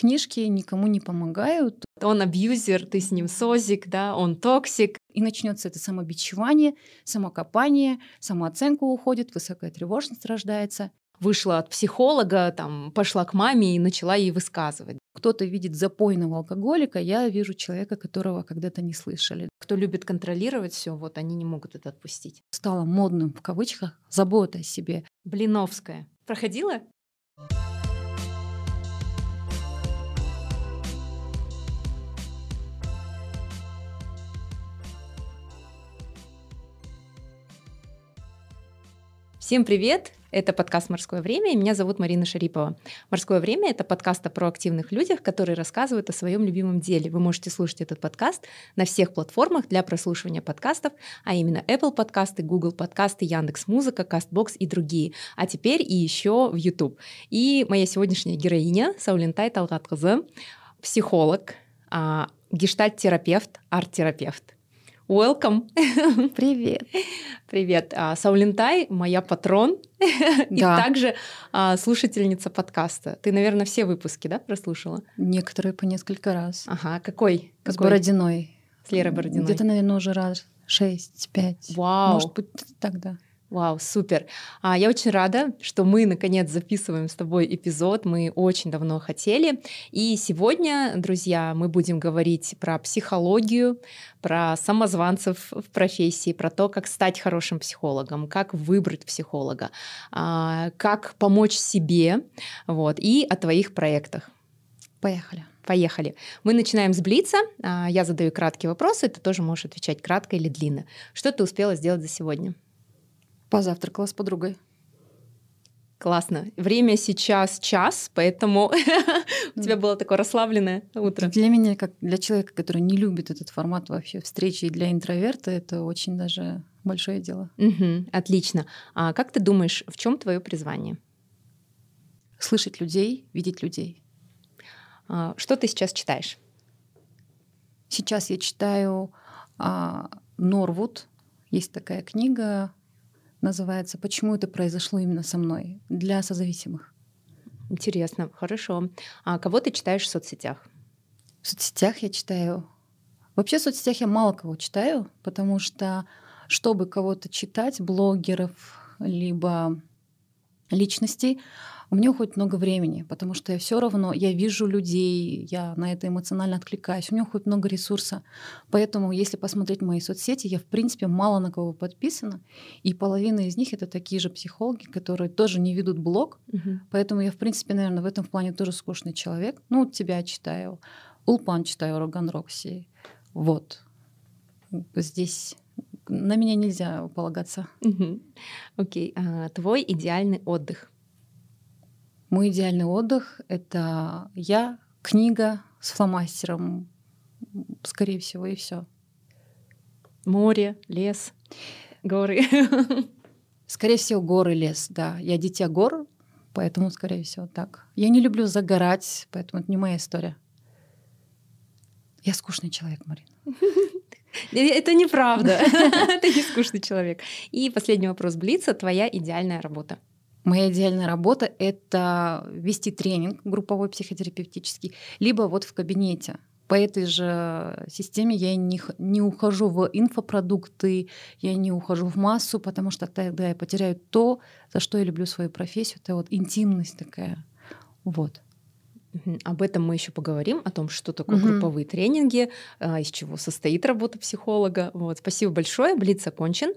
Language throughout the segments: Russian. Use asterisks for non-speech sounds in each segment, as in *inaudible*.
книжки никому не помогают. Он абьюзер, ты с ним созик, да, он токсик. И начнется это самобичевание, самокопание, самооценка уходит, высокая тревожность рождается. Вышла от психолога, там, пошла к маме и начала ей высказывать. Кто-то видит запойного алкоголика, я вижу человека, которого когда-то не слышали. Кто любит контролировать все, вот они не могут это отпустить. Стало модным, в кавычках, забота о себе. Блиновская. Проходила? Всем привет! Это подкаст «Морское время», и меня зовут Марина Шарипова. «Морское время» — это подкаст о проактивных людях, которые рассказывают о своем любимом деле. Вы можете слушать этот подкаст на всех платформах для прослушивания подкастов, а именно Apple подкасты, Google подкасты, Яндекс Музыка, Castbox и другие. А теперь и еще в YouTube. И моя сегодняшняя героиня Саулинтай Талгатқызы, психолог, а, гештальт-терапевт, арт-терапевт. Welcome. *laughs* Привет. Привет. А, Саулинтай, моя патрон, *laughs* да. и также а, слушательница подкаста. Ты, наверное, все выпуски, да, прослушала? Некоторые по несколько раз. Ага, какой? С какой? Бородиной. С Лерой Бородиной. Где-то, наверное, уже раз шесть, пять. Вау. Может быть, тогда. Вау, супер. А, я очень рада, что мы наконец записываем с тобой эпизод. Мы очень давно хотели. И сегодня, друзья, мы будем говорить про психологию, про самозванцев в профессии, про то, как стать хорошим психологом, как выбрать психолога, а, как помочь себе, вот, и о твоих проектах. Поехали. Поехали. Мы начинаем с Блица. А, я задаю краткие вопросы, ты тоже можешь отвечать кратко или длинно. Что ты успела сделать за сегодня? Позавтракала с подругой. Классно. Время сейчас час, поэтому *laughs* у тебя было такое расслабленное утро. Для меня, как для человека, который не любит этот формат вообще встречи, и для интроверта это очень даже большое дело. Угу, отлично. А как ты думаешь, в чем твое призвание? Слышать людей, видеть людей. А, что ты сейчас читаешь? Сейчас я читаю а, Норвуд. Есть такая книга называется «Почему это произошло именно со мной?» для созависимых. Интересно, хорошо. А кого ты читаешь в соцсетях? В соцсетях я читаю... Вообще в соцсетях я мало кого читаю, потому что чтобы кого-то читать, блогеров, либо личностей, у меня уходит много времени, потому что я все равно, я вижу людей, я на это эмоционально откликаюсь, у меня уходит много ресурса. Поэтому, если посмотреть мои соцсети, я, в принципе, мало на кого подписана, и половина из них — это такие же психологи, которые тоже не ведут блог, угу. поэтому я, в принципе, наверное, в этом плане тоже скучный человек. Ну, тебя читаю, Улпан читаю, Роган Рокси, вот. Здесь на меня нельзя полагаться. Окей. Okay. А, твой идеальный отдых? Мой идеальный отдых — это я, книга с фломастером, скорее всего, и все. Море, лес, горы. *laughs* Скорее всего, горы, лес, да. Я дитя гор, поэтому, скорее всего, так. Я не люблю загорать, поэтому это не моя история. Я скучный человек, Марина. *laughs* Это неправда. *laughs* *laughs* Это не скучный человек. И последний вопрос Блица. Твоя идеальная работа? Моя идеальная работа — это вести тренинг групповой психотерапевтический, либо вот в кабинете. По этой же системе я не, не ухожу в инфопродукты, я не ухожу в массу, потому что тогда я потеряю то, за что я люблю свою профессию. Это вот интимность такая. Вот. Об этом мы еще поговорим, о том, что такое угу. групповые тренинги, а, из чего состоит работа психолога. Вот, спасибо большое, Блиц окончен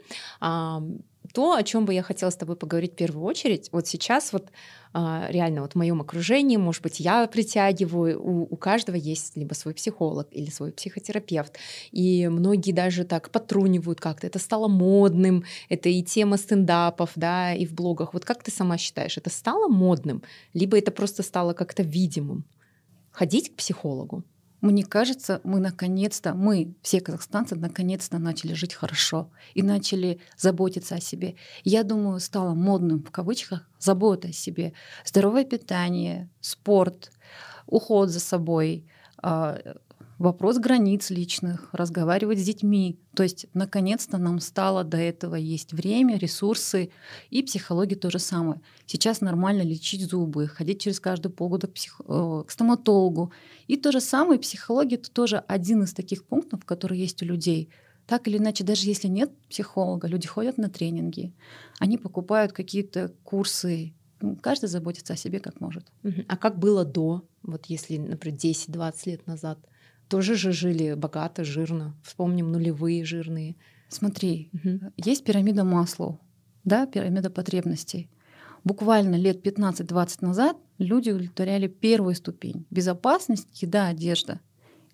то, о чем бы я хотела с тобой поговорить в первую очередь, вот сейчас вот а, реально вот в моем окружении, может быть, я притягиваю, у, у каждого есть либо свой психолог или свой психотерапевт, и многие даже так потрунивают как-то, это стало модным, это и тема стендапов, да, и в блогах. Вот как ты сама считаешь, это стало модным, либо это просто стало как-то видимым? Ходить к психологу? Мне кажется, мы наконец-то, мы, все казахстанцы, наконец-то начали жить хорошо и начали заботиться о себе. Я думаю, стало модным, в кавычках, забота о себе. Здоровое питание, спорт, уход за собой, а, вопрос границ личных, разговаривать с детьми. То есть, наконец-то нам стало до этого есть время, ресурсы, и психология то же самое. Сейчас нормально лечить зубы, ходить через каждые полгода к, псих... Э, к стоматологу. И то же самое, психология — это тоже один из таких пунктов, которые есть у людей. Так или иначе, даже если нет психолога, люди ходят на тренинги, они покупают какие-то курсы, ну, каждый заботится о себе как может. А как было до, вот если, например, 10-20 лет назад? Тоже же жили богато, жирно. Вспомним нулевые жирные. Смотри, угу. есть пирамида Маслоу, да, пирамида потребностей. Буквально лет 15-20 назад люди удовлетворяли первую ступень. Безопасность, еда, одежда.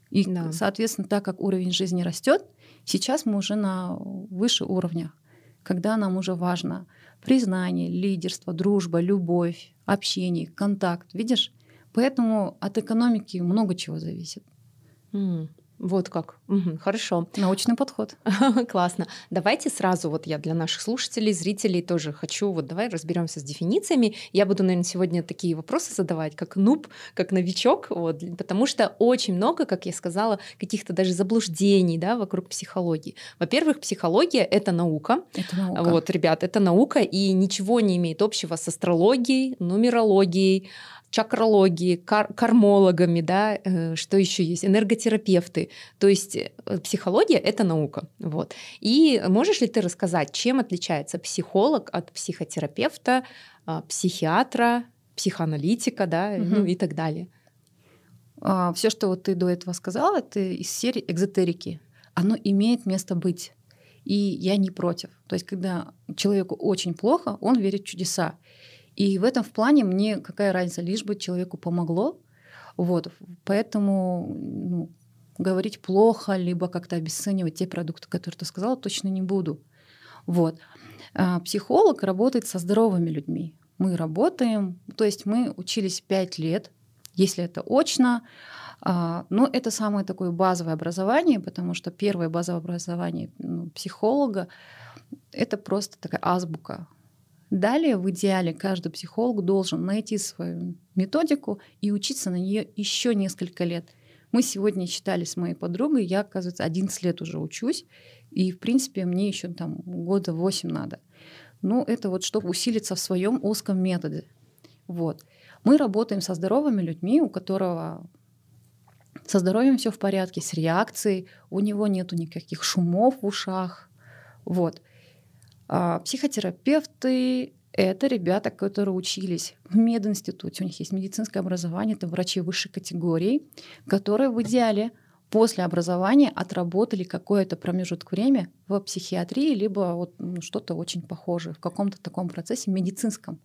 И, да. соответственно, так как уровень жизни растет, сейчас мы уже на выше уровнях, когда нам уже важно признание, лидерство, дружба, любовь, общение, контакт. Видишь? Поэтому от экономики много чего зависит. Mm. Вот как. Угу, хорошо. Научный подход. *laughs* Классно. Давайте сразу, вот я для наших слушателей, зрителей тоже хочу, вот давай разберемся с дефинициями. Я буду, наверное, сегодня такие вопросы задавать, как нуб, как новичок, вот, потому что очень много, как я сказала, каких-то даже заблуждений да, вокруг психологии. Во-первых, психология — это наука. Это наука. Вот, ребят, это наука, и ничего не имеет общего с астрологией, нумерологией, чакрологией, кар кармологами, да, э, что еще есть, энерготерапевты. То есть э, психология — это наука. Вот. И можешь ли ты рассказать, чем отличается психолог от психотерапевта, а, психиатра, психоаналитика, да, угу. ну и так далее? А, Все, что вот ты до этого сказала, это из серии экзотерики. Оно имеет место быть. И я не против. То есть, когда человеку очень плохо, он верит в чудеса. И в этом в плане мне какая разница, лишь бы человеку помогло. Вот. Поэтому ну, говорить плохо, либо как-то обесценивать те продукты, которые ты сказала, точно не буду. Вот. А психолог работает со здоровыми людьми. Мы работаем, то есть мы учились 5 лет, если это очно, а, но это самое такое базовое образование, потому что первое базовое образование ну, психолога — это просто такая азбука Далее, в идеале, каждый психолог должен найти свою методику и учиться на нее еще несколько лет. Мы сегодня читали с моей подругой, я, оказывается, 11 лет уже учусь, и, в принципе, мне еще там года 8 надо. Но это вот чтобы усилиться в своем узком методе. Вот. Мы работаем со здоровыми людьми, у которого со здоровьем все в порядке, с реакцией, у него нету никаких шумов в ушах. Вот. А, психотерапевты — это ребята, которые учились в мединституте, у них есть медицинское образование, это врачи высшей категории, которые в идеале после образования отработали какой-то промежуток времени в психиатрии, либо вот, ну, что-то очень похожее в каком-то таком процессе медицинском,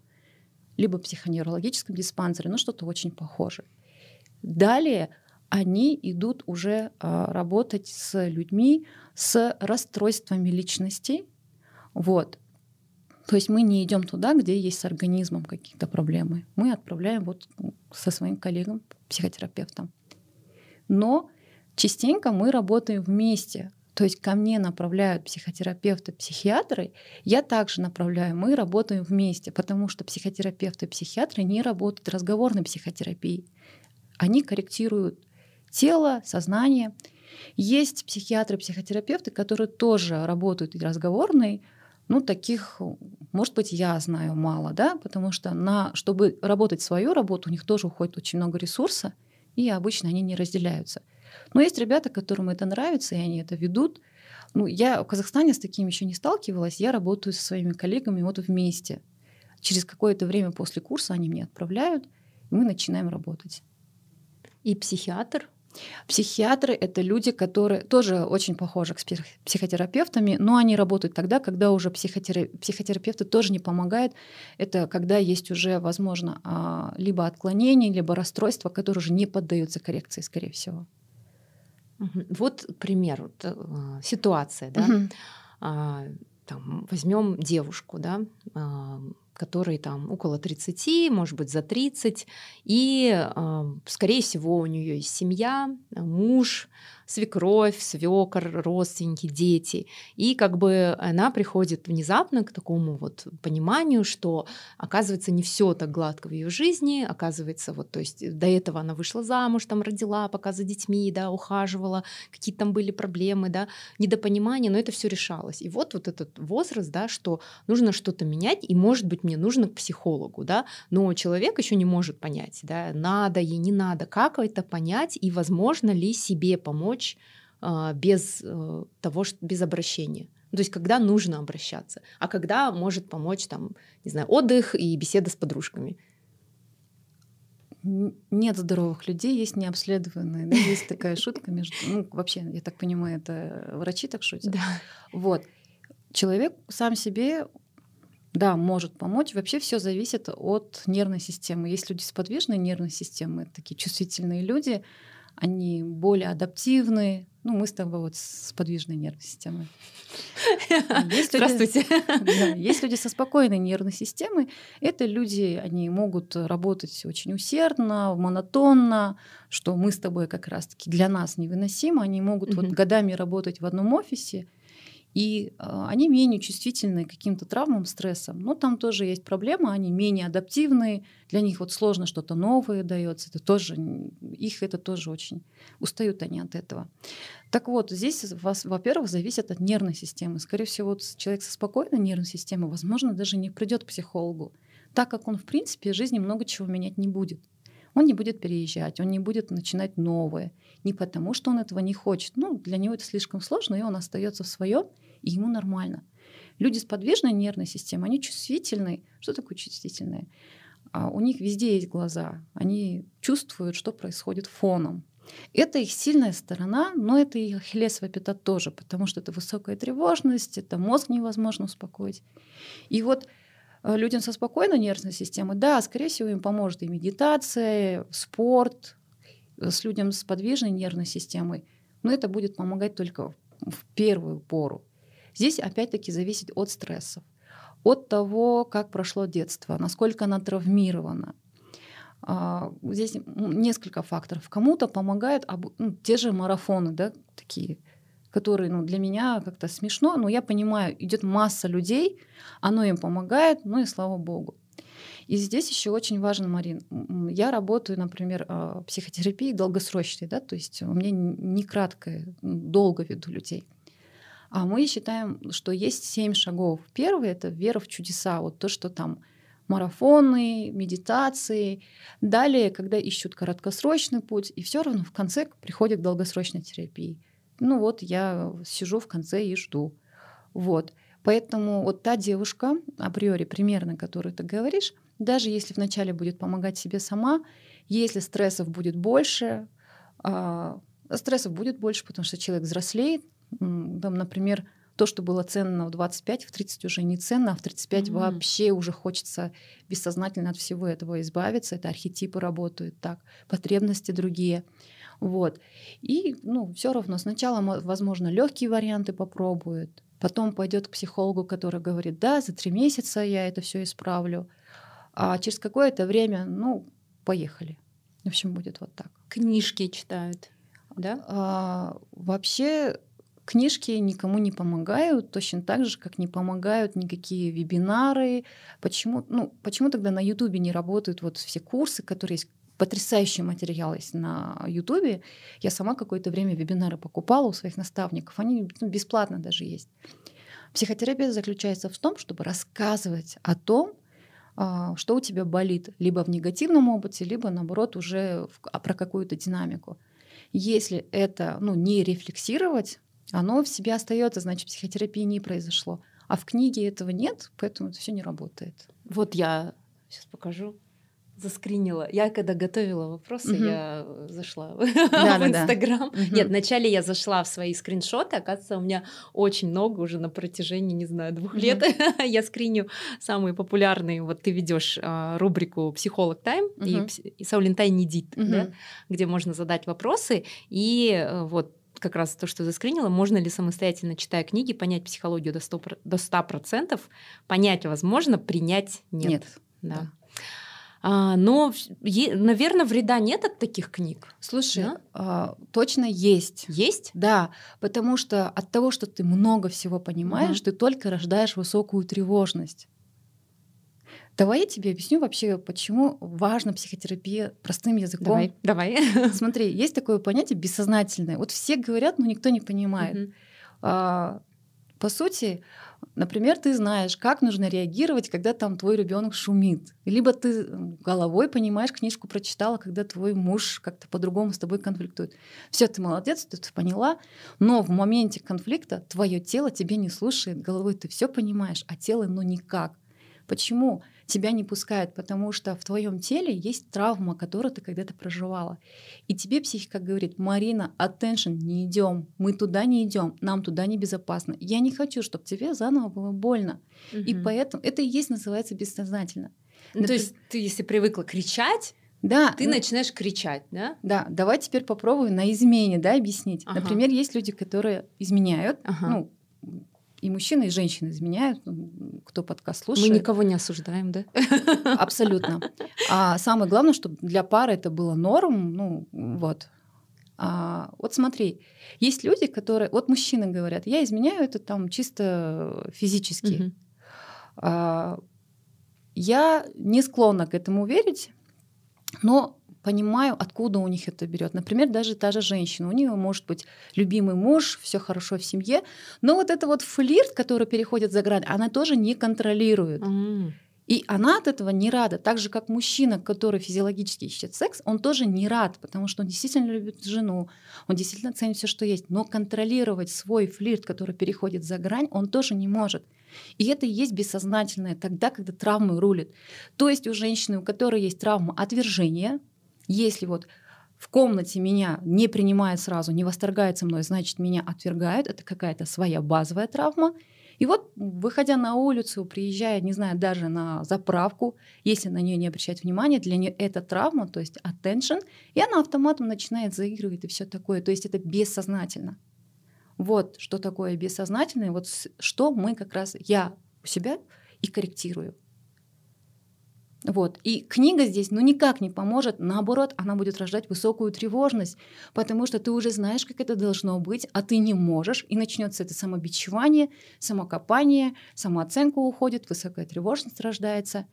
либо психоневрологическом диспансере, ну что-то очень похожее. Далее они идут уже а, работать с людьми с расстройствами личности, вот. То есть мы не идем туда, где есть с организмом какие-то проблемы. Мы отправляем вот со своим коллегам, психотерапевтом. Но частенько мы работаем вместе. То есть ко мне направляют психотерапевты, психиатры, я также направляю, мы работаем вместе, потому что психотерапевты психиатры не работают разговорной психотерапией. Они корректируют тело, сознание. Есть психиатры, психотерапевты, которые тоже работают разговорной, ну, таких, может быть, я знаю мало, да, потому что на, чтобы работать свою работу, у них тоже уходит очень много ресурса, и обычно они не разделяются. Но есть ребята, которым это нравится, и они это ведут. Ну, я в Казахстане с таким еще не сталкивалась. Я работаю со своими коллегами вот вместе. Через какое-то время после курса они меня отправляют, и мы начинаем работать. И психиатр Психиатры — это люди, которые тоже очень похожи с психотерапевтами, но они работают тогда, когда уже психотерапевты тоже не помогают. Это когда есть уже, возможно, а, либо отклонение, либо расстройство, которые уже не поддаются коррекции, скорее всего. Вот пример, вот, э, ситуация, да. Угу. А, там, возьмем девушку, да, а, которой там около 30, может быть, за 30, и, скорее всего, у нее есть семья, муж, свекровь, свекор, родственники, дети. И как бы она приходит внезапно к такому вот пониманию, что оказывается не все так гладко в ее жизни, оказывается вот, то есть до этого она вышла замуж, там родила, пока за детьми, да, ухаживала, какие там были проблемы, да, недопонимание, но это все решалось. И вот вот этот возраст, да, что нужно что-то менять, и может быть мне нужно к психологу, да, но человек еще не может понять, да, надо ей, не надо, как это понять и возможно ли себе помочь а, без э, того, что без обращения. То есть когда нужно обращаться, а когда может помочь там, не знаю, отдых и беседа с подружками. Нет здоровых людей, есть необследованные. Да? Есть такая шутка между... Ну, вообще, я так понимаю, это врачи так шутят. Да. Вот. Человек сам себе да, может помочь. Вообще все зависит от нервной системы. Есть люди с подвижной нервной системой, такие чувствительные люди, они более адаптивны. Ну, мы с тобой вот с подвижной нервной системой. *laughs* Есть Здравствуйте. Люди, да, есть люди со спокойной нервной системой. Это люди, они могут работать очень усердно, монотонно, что мы с тобой как раз-таки для нас невыносимо. Они могут угу. вот годами работать в одном офисе, и э, они менее чувствительны к каким-то травмам, стрессам. Но там тоже есть проблема, они менее адаптивные, для них вот сложно что-то новое дается. Это тоже, их это тоже очень устают они от этого. Так вот, здесь, вас, во-первых, зависит от нервной системы. Скорее всего, человек со спокойной нервной системой, возможно, даже не придет к психологу, так как он, в принципе, в жизни много чего менять не будет. Он не будет переезжать, он не будет начинать новое. Не потому, что он этого не хочет. Ну, для него это слишком сложно, и он остается в своем, и ему нормально. Люди с подвижной нервной системой, они чувствительные. Что такое чувствительные? А у них везде есть глаза. Они чувствуют, что происходит фоном. Это их сильная сторона, но это и ахиллесова пята тоже, потому что это высокая тревожность, это мозг невозможно успокоить. И вот э, людям со спокойной нервной системой, да, скорее всего, им поможет и медитация, спорт, э, с людям с подвижной нервной системой, но это будет помогать только в первую пору. Здесь опять-таки зависит от стрессов, от того, как прошло детство, насколько она травмирована. А, здесь несколько факторов. Кому-то помогают ну, те же марафоны, да, такие, которые ну, для меня как-то смешно, но я понимаю, идет масса людей, оно им помогает, ну и слава богу. И здесь еще очень важно, Марин, я работаю, например, а, психотерапией долгосрочной, да, то есть у меня не краткое, долго веду людей. А мы считаем, что есть семь шагов. Первый — это вера в чудеса, вот то, что там марафоны, медитации. Далее, когда ищут краткосрочный путь, и все равно в конце приходят к долгосрочной терапии. Ну вот я сижу в конце и жду. Вот. Поэтому вот та девушка, априори примерно, которую ты говоришь, даже если вначале будет помогать себе сама, если стрессов будет больше, а, стрессов будет больше, потому что человек взрослеет, там, например, то, что было ценно в 25, в 30 уже не ценно, а в 35 mm-hmm. вообще уже хочется бессознательно от всего этого избавиться. Это архетипы работают так, потребности другие. Вот. И ну, все равно сначала, возможно, легкие варианты попробует, потом пойдет к психологу, который говорит, да, за три месяца я это все исправлю. А через какое-то время, ну, поехали. В общем, будет вот так. Книжки читают, да? А, вообще Книжки никому не помогают, точно так же, как не помогают никакие вебинары. Почему, ну, почему тогда на Ютубе не работают вот все курсы, которые есть потрясающий материал есть на Ютубе. Я сама какое-то время вебинары покупала у своих наставников. Они ну, бесплатно даже есть. Психотерапия заключается в том, чтобы рассказывать о том, а, что у тебя болит, либо в негативном опыте, либо наоборот уже в, а, про какую-то динамику. Если это ну, не рефлексировать, оно в себе остается, значит, психотерапии не произошло. А в книге этого нет, поэтому это все не работает. Вот я сейчас покажу заскринила. Я когда готовила вопросы, угу. я зашла да, *laughs* в Инстаграм. Да, Нет, вначале я зашла в свои скриншоты. Оказывается, у меня очень много уже на протяжении, не знаю, двух угу. лет. *laughs* я скриню самые популярные. Вот ты ведешь а, рубрику «Психолог Тайм» угу. и, и «Саулинтай Недит», угу. да, где можно задать вопросы. И э, вот как раз то, что заскринила, можно ли самостоятельно, читая книги, понять психологию до 100%, до 100% понять возможно, принять нет. Нет. Да. А, но, наверное, вреда нет от таких книг. Слушай, да? а, точно есть. Есть? Да, потому что от того, что ты много всего понимаешь, угу. ты только рождаешь высокую тревожность. Давай я тебе объясню вообще, почему важна психотерапия простым языком. Давай, давай. *laughs* *laughs* Смотри, есть такое понятие бессознательное. Вот все говорят, но никто не понимает. Угу. А, по сути, например, ты знаешь, как нужно реагировать, когда там твой ребенок шумит. Либо ты головой понимаешь, книжку прочитала, когда твой муж как-то по-другому с тобой конфликтует. Все, ты молодец, ты это поняла, но в моменте конфликта твое тело тебе не слушает, головой ты все понимаешь, а тело ну никак. Почему? Тебя не пускают, потому что в твоем теле есть травма, которую ты когда-то проживала. И тебе психика говорит, Марина, attention, не идем, мы туда не идем, нам туда небезопасно. Я не хочу, чтобы тебе заново было больно. Угу. И поэтому это и есть называется бессознательно. Ну, Но то есть ты, если привыкла кричать, да, ты ну, начинаешь кричать, да? Да, давай теперь попробуем на измене, да, объяснить. Ага. Например, есть люди, которые изменяют, ага. ну, и мужчины, и женщины изменяют, ну, кто подкаст слушает. Мы никого не осуждаем, да? Абсолютно. А самое главное, чтобы для пары это было норм, ну вот. А, вот смотри, есть люди, которые, вот мужчины говорят, я изменяю это там чисто физически. Угу. А, я не склонна к этому верить, но понимаю, откуда у них это берет. Например, даже та же женщина, у нее может быть любимый муж, все хорошо в семье, но вот это вот флирт, который переходит за грань, она тоже не контролирует. Mm. И она от этого не рада. Так же, как мужчина, который физиологически ищет секс, он тоже не рад, потому что он действительно любит жену, он действительно ценит все, что есть. Но контролировать свой флирт, который переходит за грань, он тоже не может. И это и есть бессознательное тогда, когда травмы рулит. То есть у женщины, у которой есть травма отвержения, если вот в комнате меня не принимает сразу, не восторгается мной, значит, меня отвергают, это какая-то своя базовая травма. И вот, выходя на улицу, приезжая, не знаю, даже на заправку, если на нее не обращать внимания, для нее это травма, то есть attention, и она автоматом начинает заигрывать и все такое. То есть это бессознательно. Вот что такое бессознательное, вот что мы как раз, я у себя и корректирую. Вот. И книга здесь ну, никак не поможет, наоборот, она будет рождать высокую тревожность, потому что ты уже знаешь, как это должно быть, а ты не можешь, и начнется это самобичевание, самокопание, самооценка уходит, высокая тревожность рождается.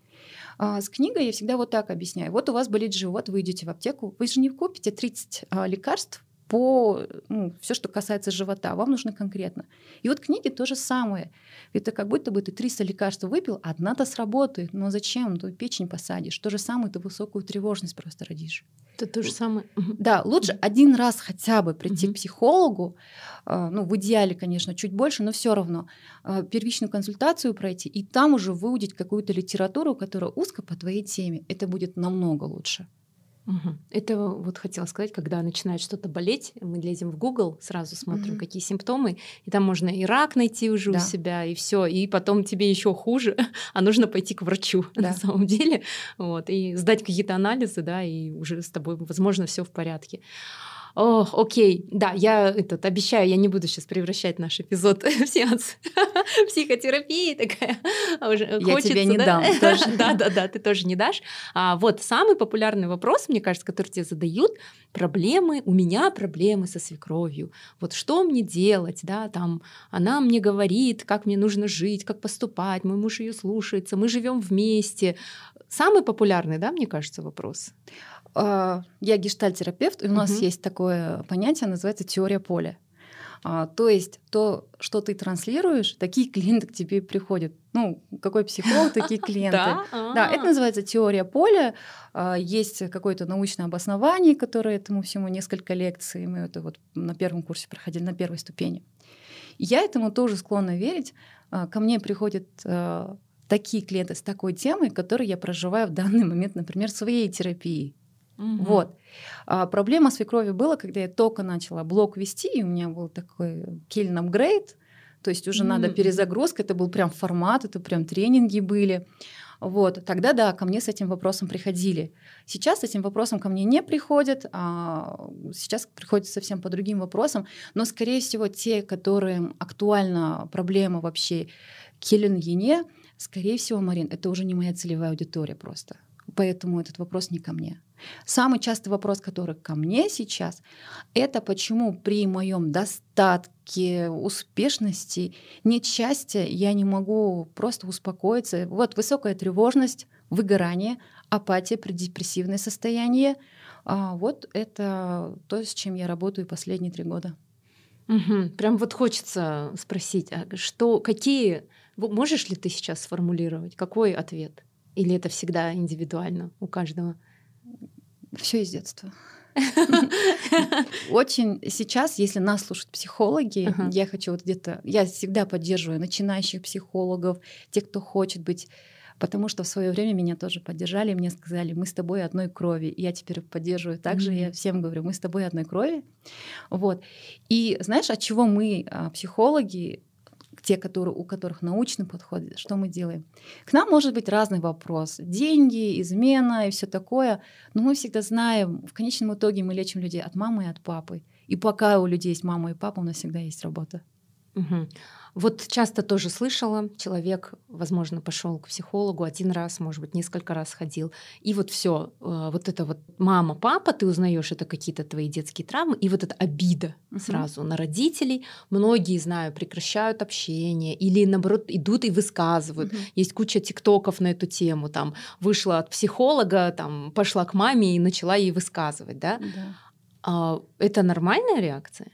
А с книгой я всегда вот так объясняю. Вот у вас болит живот, вы идете в аптеку, вы же не купите 30 а, лекарств, по ну, все, что касается живота. Вам нужно конкретно. И вот книги то же самое. Это как будто бы ты 300 лекарств выпил, одна-то сработает. Но зачем? Ты печень посадишь. То же самое, ты высокую тревожность просто родишь. Это то же самое. Да, лучше один раз хотя бы прийти к психологу, а, ну, в идеале, конечно, чуть больше, но все равно а, первичную консультацию пройти и там уже выудить какую-то литературу, которая узко по твоей теме. Это будет намного лучше. Угу. Это вот хотела сказать, когда начинает что-то болеть, мы лезем в Google, сразу смотрим, угу. какие симптомы, и там можно и рак найти уже да. у себя, и все, и потом тебе еще хуже, *laughs* а нужно пойти к врачу *laughs* да. на самом деле, вот, и сдать какие-то анализы, да, и уже с тобой, возможно, все в порядке. О, окей, да, я этот, обещаю, я не буду сейчас превращать наш эпизод *laughs* в сеанс *laughs* психотерапии такая. А уже я хочется, тебе не да? дам *laughs* тоже. Да, да, да, ты тоже не дашь. А, вот самый популярный вопрос, мне кажется, который тебе задают, проблемы, у меня проблемы со свекровью. Вот что мне делать, да, там она мне говорит, как мне нужно жить, как поступать, мой муж ее слушается, мы живем вместе. Самый популярный, да, мне кажется, вопрос. А, я гештальтерапевт, и у нас угу. есть такое понятие, называется теория поля. А, то есть то, что ты транслируешь, такие клиенты к тебе приходят. Ну, какой психолог, такие *laughs* клиенты. Да, это называется теория поля. А, есть какое-то научное обоснование, которое этому всему несколько лекций. Мы это вот на первом курсе проходили, на первой ступени. Я этому тоже склонна верить. Ко мне приходят такие клиенты с такой темой, которые я проживаю в данный момент, например, своей терапии. Угу. Вот. А проблема свекрови была, когда я только начала блог вести, и у меня был такой кильн апгрейд, то есть уже mm-hmm. надо перезагрузка, это был прям формат, это прям тренинги были. Вот, тогда да, ко мне с этим вопросом приходили. Сейчас с этим вопросом ко мне не приходят, а сейчас приходят совсем по другим вопросам, но, скорее всего, те, которым актуальна проблема вообще килин-ене, скорее всего, Марин, это уже не моя целевая аудитория просто. поэтому этот вопрос не ко мне. Самый частый вопрос, который ко мне сейчас, это почему при моем достатке, успешности, нет счастья, я не могу просто успокоиться. Вот высокая тревожность, выгорание, апатия, преддепрессивное состояние. А вот это то, с чем я работаю последние три года. Угу. Прям вот хочется спросить, а что, какие, можешь ли ты сейчас сформулировать, какой ответ? Или это всегда индивидуально у каждого? Все из детства. *laughs* Очень сейчас, если нас слушают психологи, uh-huh. я хочу вот где-то, я всегда поддерживаю начинающих психологов, тех, кто хочет быть потому что в свое время меня тоже поддержали, мне сказали, мы с тобой одной крови. И я теперь поддерживаю также, mm-hmm. я всем говорю, мы с тобой одной крови. Вот. И знаешь, от чего мы, а, психологи, те, которые, у которых научный подход, что мы делаем? К нам может быть разный вопрос. Деньги, измена и все такое. Но мы всегда знаем, в конечном итоге мы лечим людей от мамы и от папы. И пока у людей есть мама и папа, у нас всегда есть работа. Угу. Вот часто тоже слышала, человек, возможно, пошел к психологу один раз, может быть, несколько раз ходил, и вот все, э, вот это вот мама, папа, ты узнаешь, это какие-то твои детские травмы, и вот эта обида угу. сразу на родителей. Многие, знаю, прекращают общение или наоборот идут и высказывают. Угу. Есть куча тиктоков на эту тему, там вышла от психолога, там пошла к маме и начала ей высказывать, да? да. А, это нормальная реакция?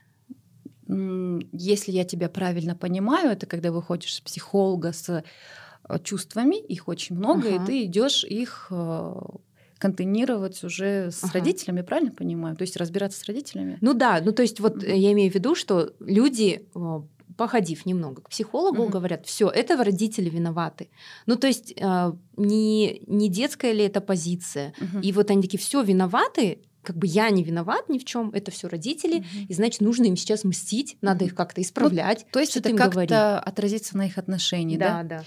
Если я тебя правильно понимаю, это когда выходишь с психолога с э, чувствами, их очень много, ага. и ты идешь их э, контейнировать уже с ага. родителями, правильно понимаю? То есть разбираться с родителями? Ну да, ну то есть вот mm я имею в виду, что люди походив немного к психологу, угу. говорят, все, это родители виноваты. Ну, то есть э, не, не детская ли это позиция? Угу. И вот они такие, все виноваты, как бы я не виноват ни в чем, это все родители, угу. и значит нужно им сейчас мстить, надо их как-то исправлять. Ну, то есть это как-то отразится на их отношении, да? Да, да.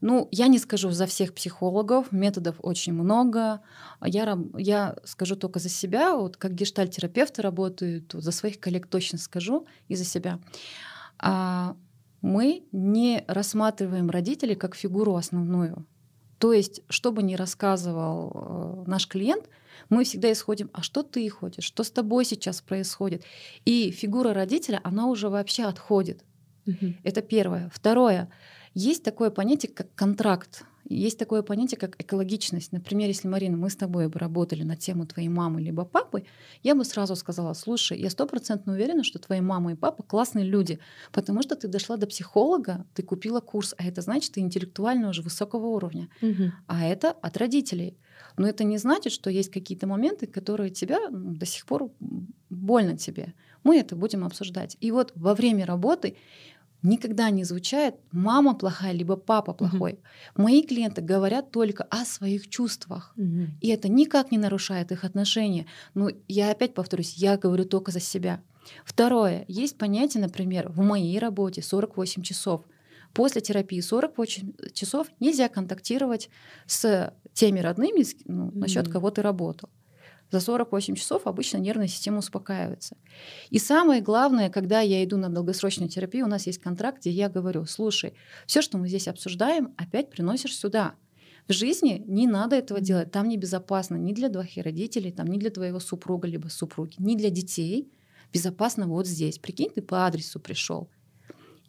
Ну, я не скажу за всех психологов, методов очень много. Я, я скажу только за себя, вот как гештальтерапевты работают, за своих коллег точно скажу и за себя. А мы не рассматриваем родителей как фигуру основную. То есть, что бы ни рассказывал э, наш клиент, мы всегда исходим, а что ты хочешь, что с тобой сейчас происходит. И фигура родителя, она уже вообще отходит. Угу. Это первое. Второе. Есть такое понятие, как контракт. Есть такое понятие, как экологичность. Например, если, Марина, мы с тобой бы работали на тему твоей мамы либо папы, я бы сразу сказала, слушай, я стопроцентно уверена, что твои мама и папа классные люди, потому что ты дошла до психолога, ты купила курс, а это значит, ты интеллектуально уже высокого уровня. Угу. А это от родителей. Но это не значит, что есть какие-то моменты, которые тебя ну, до сих пор больно тебе. Мы это будем обсуждать. И вот во время работы никогда не звучит мама плохая, либо папа плохой. Угу. Мои клиенты говорят только о своих чувствах. Угу. И это никак не нарушает их отношения. Но я опять повторюсь, я говорю только за себя. Второе. Есть понятие, например, в моей работе 48 часов. После терапии 48 часов нельзя контактировать с теми родными, ну, mm-hmm. насчет кого ты работал. За 48 часов обычно нервная система успокаивается. И самое главное, когда я иду на долгосрочную терапию, у нас есть контракт, где я говорю, слушай, все, что мы здесь обсуждаем, опять приносишь сюда. В жизни не надо этого делать. Там небезопасно ни для двоих родителей, там, ни для твоего супруга либо супруги, ни для детей. Безопасно вот здесь. Прикинь, ты по адресу пришел.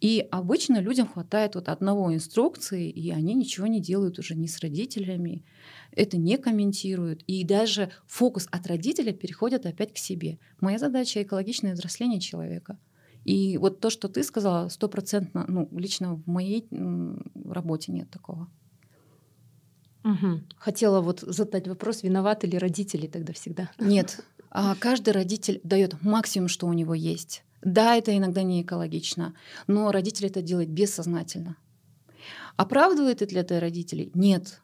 И обычно людям хватает вот одного инструкции, и они ничего не делают уже ни с родителями, это не комментируют. И даже фокус от родителя переходит опять к себе. Моя задача — экологичное взросление человека. И вот то, что ты сказала, стопроцентно, ну, лично в моей работе нет такого. Угу. Хотела вот задать вопрос, виноваты ли родители тогда всегда? Нет. А каждый родитель дает максимум, что у него есть. Да, это иногда не экологично, но родитель это делает бессознательно. Оправдывает это для родителей? Нет.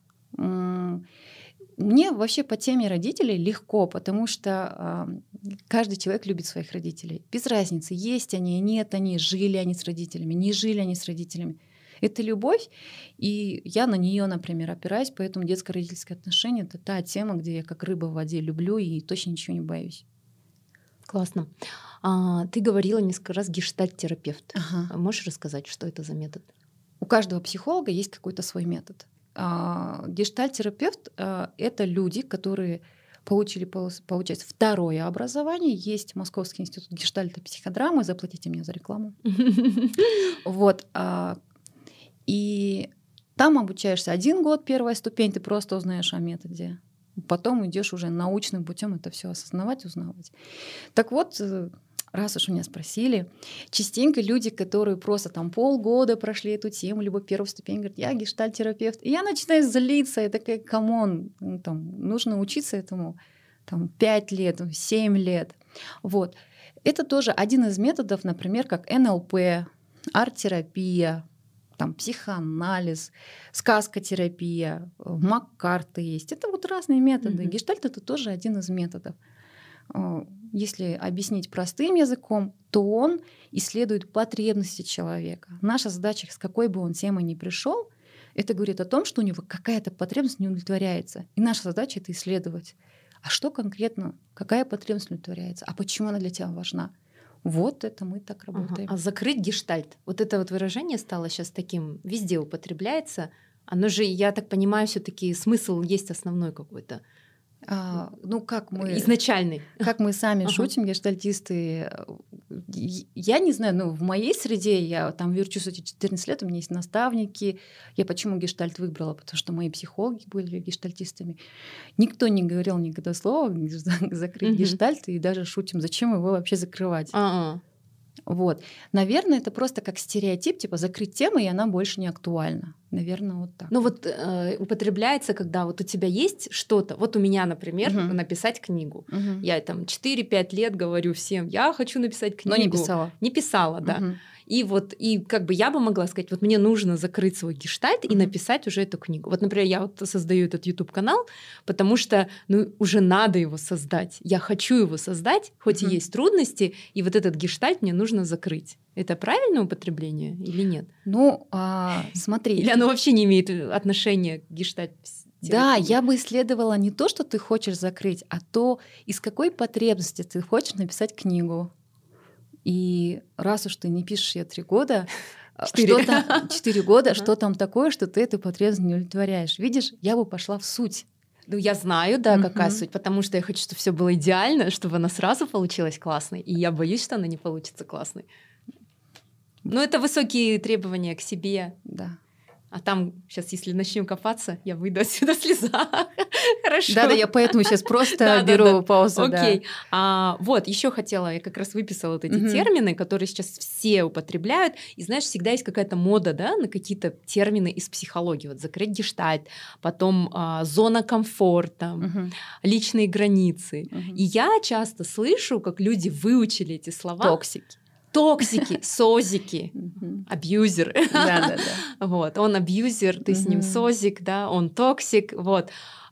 Мне вообще по теме родителей легко, потому что э, каждый человек любит своих родителей. Без разницы, есть они, нет они, жили они с родителями, не жили они с родителями. Это любовь, и я на нее, например, опираюсь, поэтому детско-родительское отношение — это та тема, где я как рыба в воде люблю и точно ничего не боюсь. Классно. А, ты говорила несколько раз гештальт-терапевт. Ага. Можешь рассказать, что это за метод? У каждого психолога есть какой-то свой метод. А, гештальтерапевт а, — это люди, которые получили, получается, второе образование. Есть Московский институт гештальта психодрамы. Заплатите мне за рекламу. *laughs* Вот. А, и там обучаешься один год, первая ступень, ты просто узнаешь о методе. Потом идешь уже научным путем это все осознавать, узнавать. Так вот, э, раз уж меня спросили, частенько люди, которые просто там полгода прошли эту тему, либо первую ступень, говорят, я гештальтерапевт, и я начинаю злиться, я такая, come on, ну, там, нужно учиться этому там, 5 лет, 7 лет. Вот. Это тоже один из методов, например, как НЛП, арт-терапия, там психоанализ, сказкотерапия, Маккарты есть. Это вот разные методы. Mm-hmm. Гештальт это тоже один из методов. Э, если объяснить простым языком, то он исследует потребности человека. Наша задача, с какой бы он темой ни пришел, это говорит о том, что у него какая-то потребность не удовлетворяется. И наша задача это исследовать. А что конкретно, какая потребность удовлетворяется, а почему она для тебя важна? Вот это мы так работаем. Ага. А закрыть гештальт, вот это вот выражение стало сейчас таким, везде употребляется. Оно же, я так понимаю, все-таки смысл есть основной какой-то. А, ну, как мы... Изначальный. Как мы сами ага. шутим, гештальтисты. Я не знаю, ну, в моей среде, я там верчусь эти 14 лет, у меня есть наставники. Я почему гештальт выбрала? Потому что мои психологи были гештальтистами. Никто не говорил никогда слова *laughs* закрыть угу. гештальт, и даже шутим, зачем его вообще закрывать. А-а. Вот. Наверное, это просто как стереотип, типа закрыть тему, и она больше не актуальна. Наверное, вот так. Ну вот э, употребляется, когда вот у тебя есть что-то. Вот у меня, например, угу. написать книгу. Угу. Я там 4-5 лет говорю всем, я хочу написать книгу. Но не писала. Не писала, да. Угу. И вот, и как бы я бы могла сказать, вот мне нужно закрыть свой гештальт и написать уже эту книгу. Вот, например, я вот создаю этот YouTube-канал, потому что, ну, уже надо его создать. Я хочу его создать, хоть mm-hmm. и есть трудности, и вот этот гештальт мне нужно закрыть. Это правильное употребление или нет? Ну, а, *laughs* смотри. Или оно вообще не имеет отношения к гештальт да, я бы исследовала не то, что ты хочешь закрыть, а то, из какой потребности ты хочешь написать книгу. И раз уж ты не пишешь ее три года, а, Четыре. Что *laughs* года, что там такое, что ты эту потребность не удовлетворяешь? Видишь, я бы пошла в суть. Ну, я знаю, да, какая суть, потому что я хочу, чтобы все было идеально, чтобы она сразу получилась классной, и я боюсь, что она не получится классной. Ну, это высокие требования к себе. Да. А там сейчас, если начнем копаться, я выйду отсюда *laughs* в слезах. Хорошо. Да, да, я поэтому сейчас просто *laughs* беру паузу. Окей. А, вот, еще хотела, я как раз выписала вот эти термины, которые сейчас все употребляют. И знаешь, всегда есть какая-то мода, да, на какие-то термины из психологии. Вот закрыть гештальт, потом а, зона комфорта, личные границы. И я часто слышу, как люди выучили эти слова. Токсики токсики, *laughs* созики, абьюзер. *laughs* Вот, он абьюзер, ты с ним созик, да, он токсик, вот.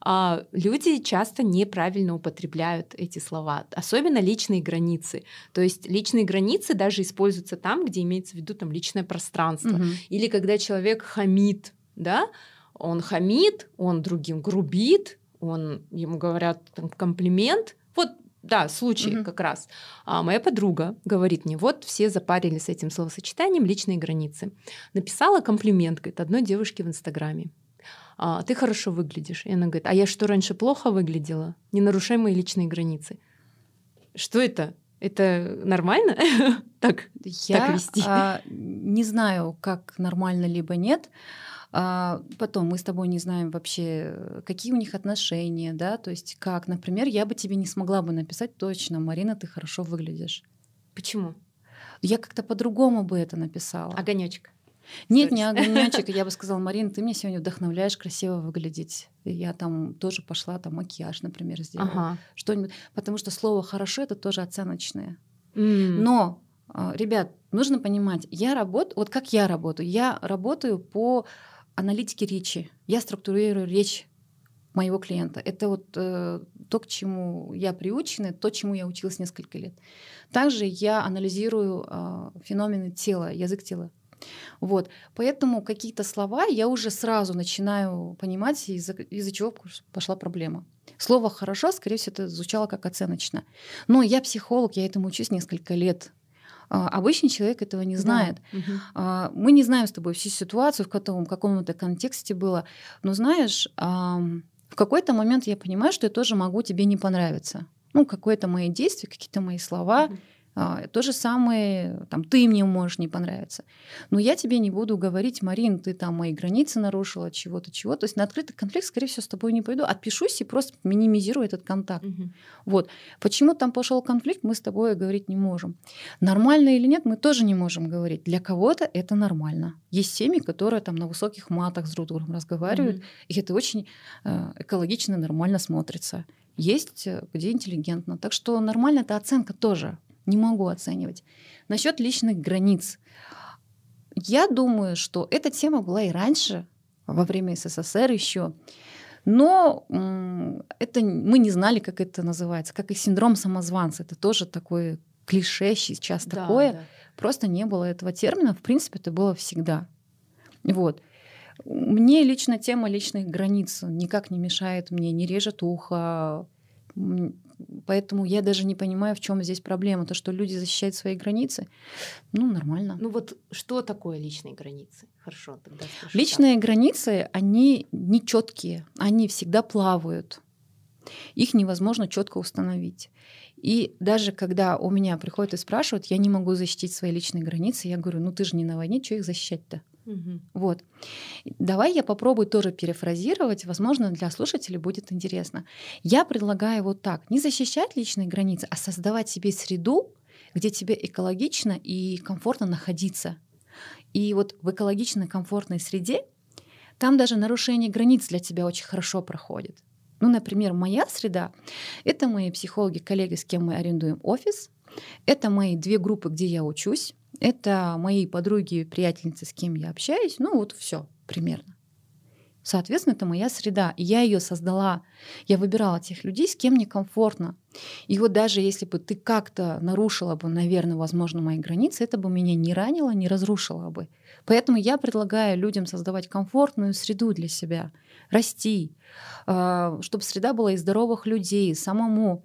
А люди часто неправильно употребляют эти слова, особенно личные границы. То есть личные границы даже используются там, где имеется в виду там личное пространство, угу. или когда человек хамит, да, он хамит, он другим грубит, он ему говорят там, комплимент, вот да, случай угу. как раз. А моя подруга говорит мне, вот все запарили с этим словосочетанием личные границы. Написала комплимент, говорит, одной девушке в Инстаграме. А, ты хорошо выглядишь. И она говорит, а я что, раньше плохо выглядела? Не нарушай мои личные границы. Что это? Это нормально *laughs* так, я, так вести? А, не знаю, как нормально либо нет. А потом мы с тобой не знаем вообще, какие у них отношения, да, то есть как, например, я бы тебе не смогла бы написать точно, Марина, ты хорошо выглядишь. Почему? Я как-то по-другому бы это написала. Огонечек. Нет, не огонечек. Я бы *laughs* сказала, Марина, ты меня сегодня вдохновляешь красиво выглядеть. Я там тоже пошла, там макияж, например, сделала. Ага. Что-нибудь. Потому что слово хорошо это тоже оценочное. Mm. Но, а, ребят, нужно понимать, я работаю, вот как я работаю, я работаю по аналитики речи. Я структурирую речь моего клиента. Это вот э, то, к чему я приучена, то, чему я училась несколько лет. Также я анализирую э, феномены тела, язык тела. Вот. Поэтому какие-то слова я уже сразу начинаю понимать, из-за, из чего пошла проблема. Слово «хорошо», скорее всего, это звучало как оценочно. Но я психолог, я этому учусь несколько лет. А, обычный человек этого не знает. Да. Угу. Мы не знаем с тобой всю ситуацию, в каком, каком-то контексте было. Но знаешь, в какой-то момент я понимаю, что я тоже могу тебе не понравиться. Ну, какое-то мои действия, какие-то мои слова. Угу то же самое, там, ты мне можешь не понравиться. Но я тебе не буду говорить, Марин, ты там мои границы нарушила, чего-то, чего. То есть на открытый конфликт, скорее всего, с тобой не пойду. Отпишусь и просто минимизирую этот контакт. Угу. Вот. Почему там пошел конфликт, мы с тобой говорить не можем. Нормально или нет, мы тоже не можем говорить. Для кого-то это нормально. Есть семьи, которые там на высоких матах с друг другом разговаривают, угу. и это очень э, экологично, нормально смотрится. Есть э, где интеллигентно. Так что нормально это оценка тоже не могу оценивать. Насчет личных границ. Я думаю, что эта тема была и раньше, во время СССР еще. Но это мы не знали, как это называется, как и синдром самозванца. Это тоже такое клише сейчас да, такое. Да. Просто не было этого термина. В принципе, это было всегда. Вот. Мне лично тема личных границ никак не мешает мне, не режет ухо, Поэтому я даже не понимаю, в чем здесь проблема. То, что люди защищают свои границы, ну, нормально. Ну вот что такое личные границы? Хорошо, тогда спрошу Личные так. границы, они нечеткие, они всегда плавают. Их невозможно четко установить. И даже когда у меня приходят и спрашивают, я не могу защитить свои личные границы, я говорю, ну ты же не на войне, что их защищать-то? Угу. Вот. Давай я попробую тоже перефразировать, возможно, для слушателей будет интересно. Я предлагаю вот так, не защищать личные границы, а создавать себе среду, где тебе экологично и комфортно находиться. И вот в экологичной, комфортной среде там даже нарушение границ для тебя очень хорошо проходит. Ну, например, моя среда — это мои психологи, коллеги, с кем мы арендуем офис, это мои две группы, где я учусь, это мои подруги, приятельницы, с кем я общаюсь. Ну вот все примерно. Соответственно, это моя среда. И я ее создала. Я выбирала тех людей, с кем мне комфортно. И вот даже если бы ты как-то нарушила бы, наверное, возможно, мои границы, это бы меня не ранило, не разрушило бы. Поэтому я предлагаю людям создавать комфортную среду для себя, расти, а, чтобы среда была из здоровых людей, самому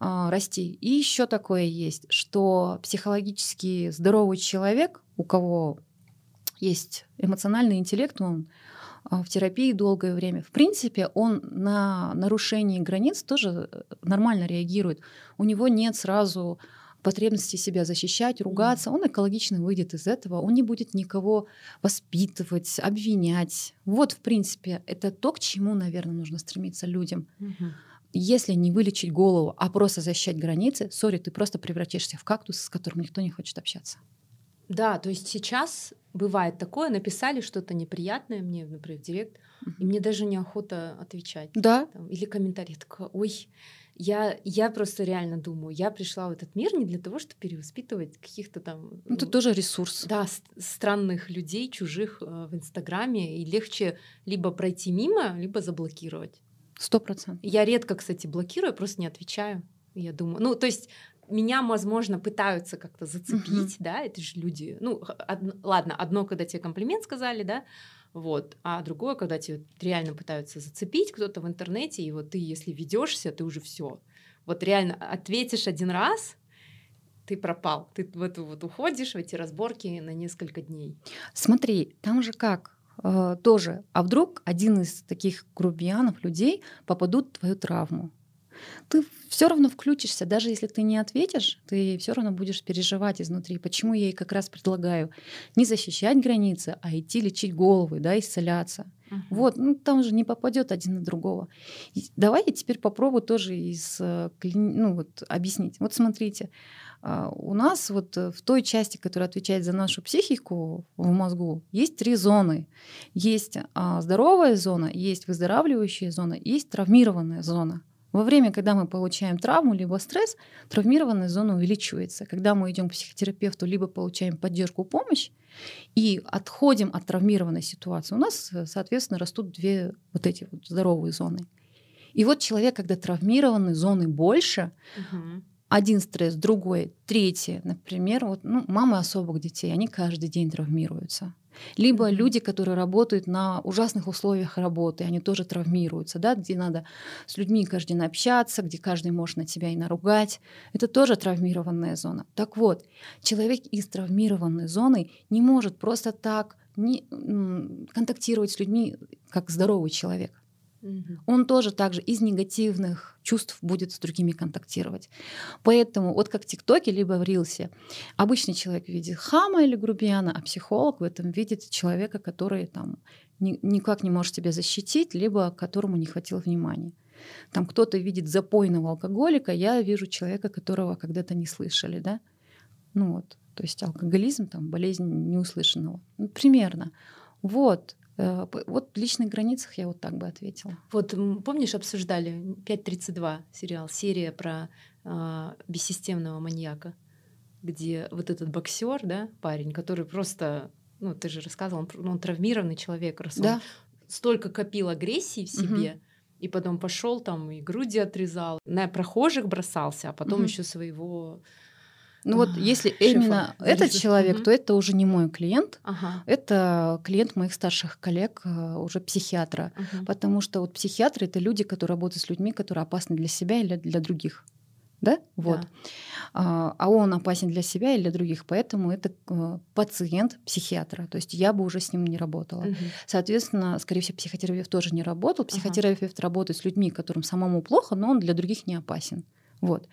а, расти. И еще такое есть, что психологически здоровый человек, у кого есть эмоциональный интеллект, он а, в терапии долгое время. В принципе, он на нарушение границ тоже э, нормально реагирует. У него нет сразу потребности себя защищать, ругаться. Он экологично выйдет из этого. Он не будет никого воспитывать, обвинять. Вот, в принципе, это то, к чему, наверное, нужно стремиться людям. Угу если не вылечить голову, а просто защищать границы, сори, ты просто превратишься в кактус, с которым никто не хочет общаться. Да, то есть сейчас бывает такое, написали что-то неприятное мне, например, в директ, uh-huh. и мне даже неохота отвечать. Да. Там, или комментарий, такой, ой, я, я просто реально думаю, я пришла в этот мир не для того, чтобы перевоспитывать каких-то там... Ну, это тоже ресурс. Да, странных людей, чужих э, в Инстаграме, и легче либо пройти мимо, либо заблокировать. Сто процентов. Я редко, кстати, блокирую, просто не отвечаю. Я думаю, ну, то есть меня, возможно, пытаются как-то зацепить, uh-huh. да, это же люди. Ну, од- ладно, одно, когда тебе комплимент сказали, да, вот, а другое, когда тебе реально пытаются зацепить кто-то в интернете, и вот ты, если ведешься, ты уже все. Вот реально ответишь один раз, ты пропал, ты в эту вот уходишь в эти разборки на несколько дней. Смотри, там же как Э, тоже, а вдруг один из таких грубиянов, людей попадут в твою травму. Ты все равно включишься, даже если ты не ответишь, ты все равно будешь переживать изнутри. Почему я ей как раз предлагаю не защищать границы, а идти лечить головы, да, исцеляться. Uh-huh. Вот, ну там же не попадет один на другого. И давай я теперь попробую тоже из, э, ну, вот, объяснить. Вот смотрите, у нас вот э, в той части, которая отвечает за нашу психику в мозгу, есть три зоны. Есть а, здоровая зона, есть выздоравливающая зона, есть травмированная зона. Во время, когда мы получаем травму либо стресс, травмированная зона увеличивается. Когда мы идем к психотерапевту, либо получаем поддержку, помощь и отходим от травмированной ситуации, у нас, э, соответственно, растут две вот эти вот здоровые зоны. И вот человек, когда травмированный зоны больше, угу один стресс, другой, третий. Например, вот, ну, мамы особых детей, они каждый день травмируются. Либо люди, которые работают на ужасных условиях работы, они тоже травмируются, да, где надо с людьми каждый день общаться, где каждый может на тебя и наругать. Это тоже травмированная зона. Так вот, человек из травмированной зоны не может просто так не, контактировать с людьми, как здоровый человек. Угу. Он тоже также из негативных чувств будет с другими контактировать. Поэтому вот как в ТикТоке либо в Рилсе обычный человек видит хама или грубияна, а психолог в этом видит человека, который там ни, никак не может себя защитить, либо которому не хватило внимания. Там кто-то видит запойного алкоголика, я вижу человека, которого когда-то не слышали, да? Ну вот, то есть алкоголизм, там, болезнь неуслышанного. Ну, примерно. Вот. Э, вот в личных границах я вот так бы ответила. Вот помнишь, обсуждали 5.32 сериал, серия про э, бессистемного маньяка, где вот этот боксер, да, парень, который просто, ну ты же рассказывал, он, он травмированный человек, раз да. он столько копил агрессии в себе. Угу. И потом пошел там и груди отрезал, на прохожих бросался, а потом угу. еще своего ну вот если шефа. именно этот человек, угу. то это уже не мой клиент, ага. это клиент моих старших коллег, э, уже психиатра. Угу. Потому что вот психиатры это люди, которые работают с людьми, которые опасны для себя или для других. Да? Вот. Да. А, а он опасен для себя или для других, поэтому это э, пациент психиатра. То есть я бы уже с ним не работала. Угу. Соответственно, скорее всего, психотерапевт тоже не работал. Психотерапевт ага. работает с людьми, которым самому плохо, но он для других не опасен. Вот.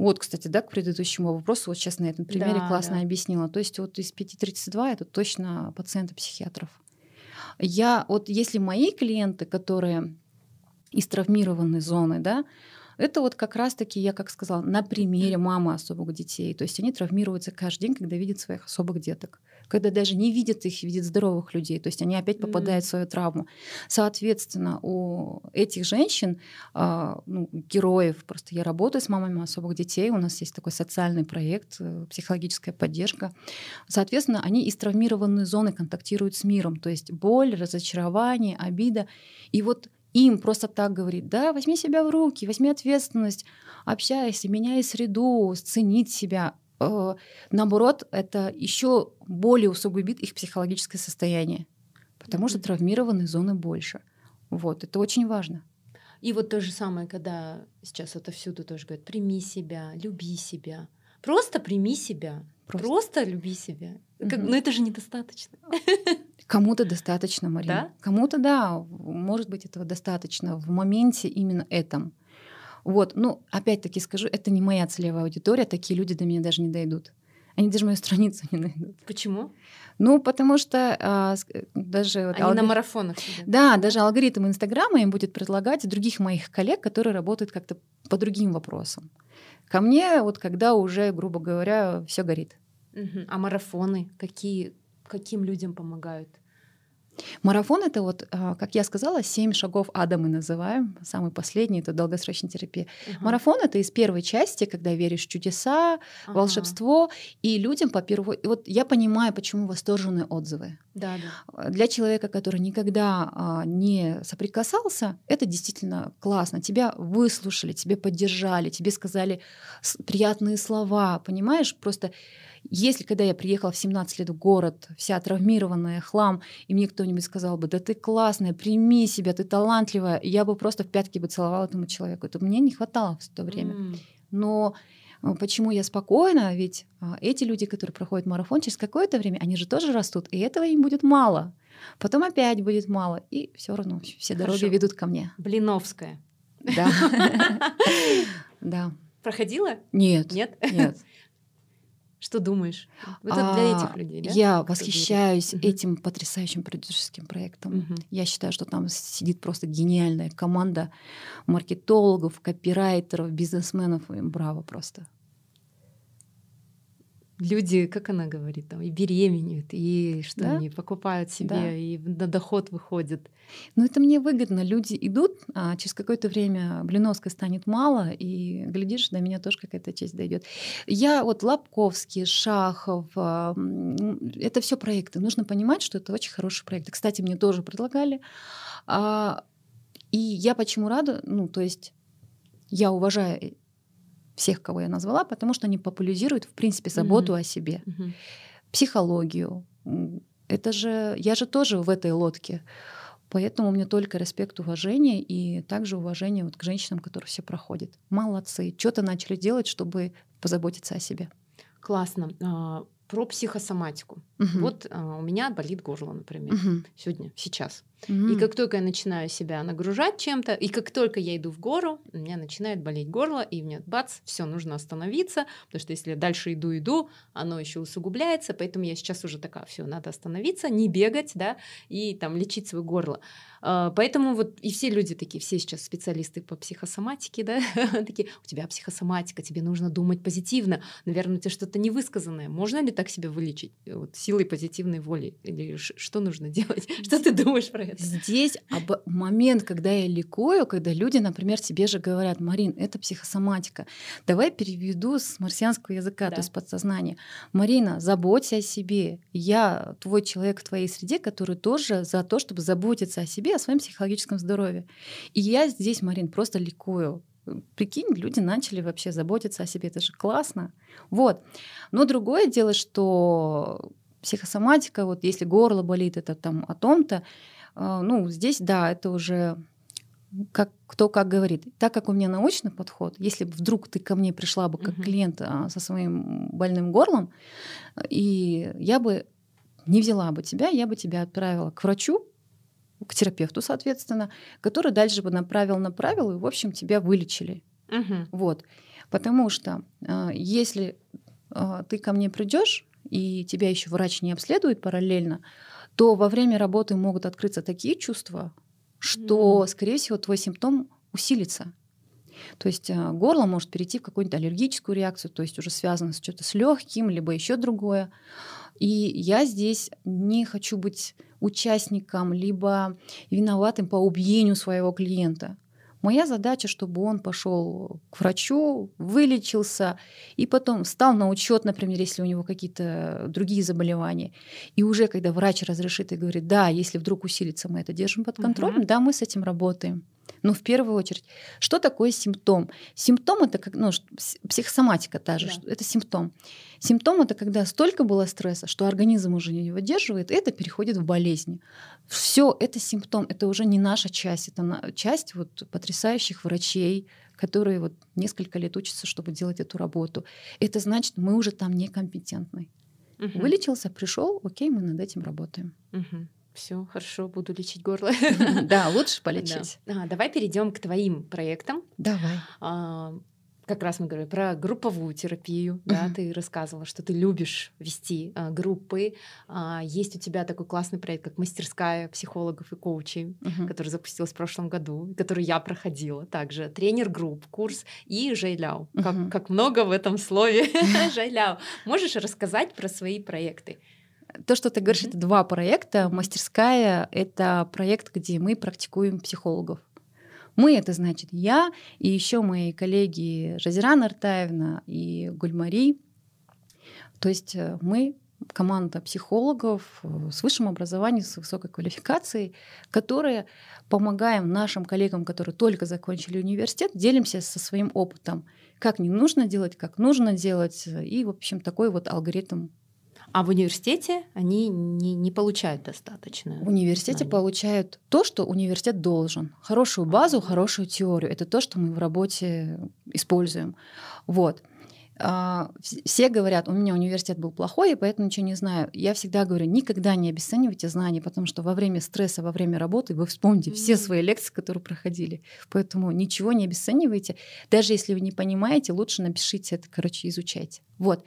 Вот, кстати, да, к предыдущему вопросу, вот сейчас на этом примере да, классно да. объяснила. То есть вот из 5.32 это точно пациенты психиатров. Я, вот если мои клиенты, которые из травмированной зоны, да, это вот как раз-таки, я как сказала, на примере мамы особых детей. То есть они травмируются каждый день, когда видят своих особых деток. Когда даже не видят их, видят здоровых людей. То есть они опять попадают mm-hmm. в свою травму. Соответственно, у этих женщин, э, ну, героев, просто я работаю с мамами особых детей, у нас есть такой социальный проект, э, психологическая поддержка. Соответственно, они из травмированной зоны контактируют с миром. То есть боль, разочарование, обида. И вот им просто так говорит, да, возьми себя в руки, возьми ответственность, общайся, меняй среду, ценить себя. Э, наоборот, это еще более усугубит их психологическое состояние, потому что травмированные зоны больше. Вот, это очень важно. И вот то же самое, когда сейчас это всюду тоже говорят, прими себя, люби себя. Просто прими себя. Просто, Просто люби себя. Как, угу. Но это же недостаточно. *laughs* Кому-то достаточно, Марина. Да? Кому-то, да, может быть, этого достаточно в моменте именно этом. Вот, ну, опять-таки скажу, это не моя целевая аудитория, такие люди до меня даже не дойдут. Они даже мою страницу не найдут. Почему? Ну, потому что а, даже... Вот, Они алгорит... на марафонах сидят. Да, даже алгоритм Инстаграма им будет предлагать других моих коллег, которые работают как-то по другим вопросам. Ко мне, вот когда уже, грубо говоря, все горит. Угу. А марафоны какие, каким людям помогают? Марафон это вот, а, как я сказала, семь шагов ада мы называем. Самый последний это долгосрочная терапия. Ага. Марафон это из первой части, когда веришь в чудеса, ага. волшебство, и людям по первой. И вот я понимаю, почему восторженные отзывы. Да, да. Для человека, который никогда а, не соприкасался, это действительно классно. Тебя выслушали, тебе поддержали, тебе сказали приятные слова, понимаешь? Просто если когда я приехала в 17 лет в город, вся травмированная, хлам, и мне кто-нибудь сказал бы, да ты классная, прими себя, ты талантливая, я бы просто в пятки бы целовала этому человеку. Это мне не хватало в то время. Mm. Но э, Почему я спокойна? Ведь а, эти люди, которые проходят марафон, через какое-то время, они же тоже растут, и этого им будет мало. Потом опять будет мало, и все равно все Хорошо. дороги ведут ко мне. Блиновская. Да. *laughs* Да. Проходила? Нет. Нет? Нет. Что думаешь? Это а, для этих людей, да? Я восхищаюсь угу. этим потрясающим продюсерским проектом. Угу. Я считаю, что там сидит просто гениальная команда маркетологов, копирайтеров, бизнесменов. Браво просто люди, как она говорит, там, и беременеют, и что да? они покупают себе, да. и на доход выходят. Ну, это мне выгодно. Люди идут, а через какое-то время Блиновской станет мало, и, глядишь, до меня тоже какая-то честь дойдет. Я вот Лобковский, Шахов, а, это все проекты. Нужно понимать, что это очень хорошие проекты. Кстати, мне тоже предлагали. А, и я почему рада? Ну, то есть я уважаю всех, кого я назвала, потому что они популяризируют, в принципе, заботу mm-hmm. о себе, mm-hmm. психологию, Это же, я же тоже в этой лодке. Поэтому меня только респект, уважение и также уважение вот к женщинам, которые все проходят. Молодцы. Что-то начали делать, чтобы позаботиться о себе. Классно. А, про психосоматику. Угу. Вот а, у меня болит горло, например, угу. сегодня, сейчас. Угу. И как только я начинаю себя нагружать чем-то, и как только я иду в гору, у меня начинает болеть горло, и мне бац, все, нужно остановиться, потому что если я дальше иду, иду, оно еще усугубляется, поэтому я сейчас уже такая, все, надо остановиться, не бегать, да, и там лечить свое горло. А, поэтому вот и все люди такие, все сейчас специалисты по психосоматике, да, *laughs* такие, у тебя психосоматика, тебе нужно думать позитивно, наверное, у тебя что-то невысказанное. Можно ли так себя вылечить вот, силой позитивной воли? Или что нужно делать? *laughs* Что ты думаешь про это? Здесь об момент, когда я ликую, когда люди, например, тебе же говорят, Марин, это психосоматика. Давай переведу с марсианского языка, да. то есть подсознания. Марина, заботься о себе. Я твой человек в твоей среде, который тоже за то, чтобы заботиться о себе, о своем психологическом здоровье. И я здесь, Марин, просто ликую. Прикинь, люди начали вообще заботиться о себе. Это же классно. Вот. Но другое дело, что психосоматика, вот если горло болит, это там о том-то, а, ну, здесь, да, это уже как, кто как говорит. Так как у меня научный подход, если бы вдруг ты ко мне пришла бы как uh-huh. клиент а, со своим больным горлом, и я бы не взяла бы тебя, я бы тебя отправила к врачу, к терапевту, соответственно, который дальше бы направил, направил, и, в общем, тебя вылечили. Uh-huh. Вот. Потому что а, если ты ко мне придешь, и тебя еще врач не обследует параллельно, то во время работы могут открыться такие чувства, что, скорее всего, твой симптом усилится. То есть э, горло может перейти в какую-нибудь аллергическую реакцию, то есть уже связано с что-то с легким, либо еще другое. И я здесь не хочу быть участником, либо виноватым по убиению своего клиента. Моя задача, чтобы он пошел к врачу, вылечился и потом встал на учет, например, если у него какие-то другие заболевания. И уже когда врач разрешит и говорит, да, если вдруг усилится, мы это держим под контролем, uh-huh. да, мы с этим работаем. Но в первую очередь, что такое симптом? Симптом это как, ну, психосоматика та же, да. это симптом. Симптом это когда столько было стресса, что организм уже не выдерживает, и это переходит в болезнь. Все это симптом, это уже не наша часть, это часть вот потрясающих врачей, которые вот несколько лет учатся, чтобы делать эту работу. Это значит, мы уже там некомпетентны. Угу. Вылечился, пришел, окей, мы над этим работаем. Угу все, хорошо, буду лечить горло. Да, лучше *laughs* полечить. Да. А, давай перейдем к твоим проектам. Давай. А, как раз мы говорили про групповую терапию, да, ты рассказывала, что ты любишь вести а, группы. А, есть у тебя такой классный проект, как мастерская психологов и коучей, uh-huh. который запустилась в прошлом году, который я проходила также. Тренер групп, курс и Жайляу. Uh-huh. Как, как много в этом слове *laughs* Жайляу. Можешь рассказать про свои проекты? То, что ты говоришь, mm-hmm. это два проекта. Мастерская — это проект, где мы практикуем психологов. Мы — это значит я и еще мои коллеги Жазира Нартаевна и Гульмари. То есть э, мы команда психологов э, с высшим образованием, с высокой квалификацией, которые помогаем нашим коллегам, которые только закончили университет, делимся со своим опытом, как не нужно делать, как нужно делать, и, в общем, такой вот алгоритм а в университете они не, не получают достаточно. В университете знания. получают то, что университет должен. Хорошую базу, хорошую теорию. Это то, что мы в работе используем. Вот. А, все говорят, у меня университет был плохой, и поэтому ничего не знаю. Я всегда говорю, никогда не обесценивайте знания, потому что во время стресса, во время работы вы вспомните mm-hmm. все свои лекции, которые проходили. Поэтому ничего не обесценивайте. Даже если вы не понимаете, лучше напишите это, короче, изучайте. Вот.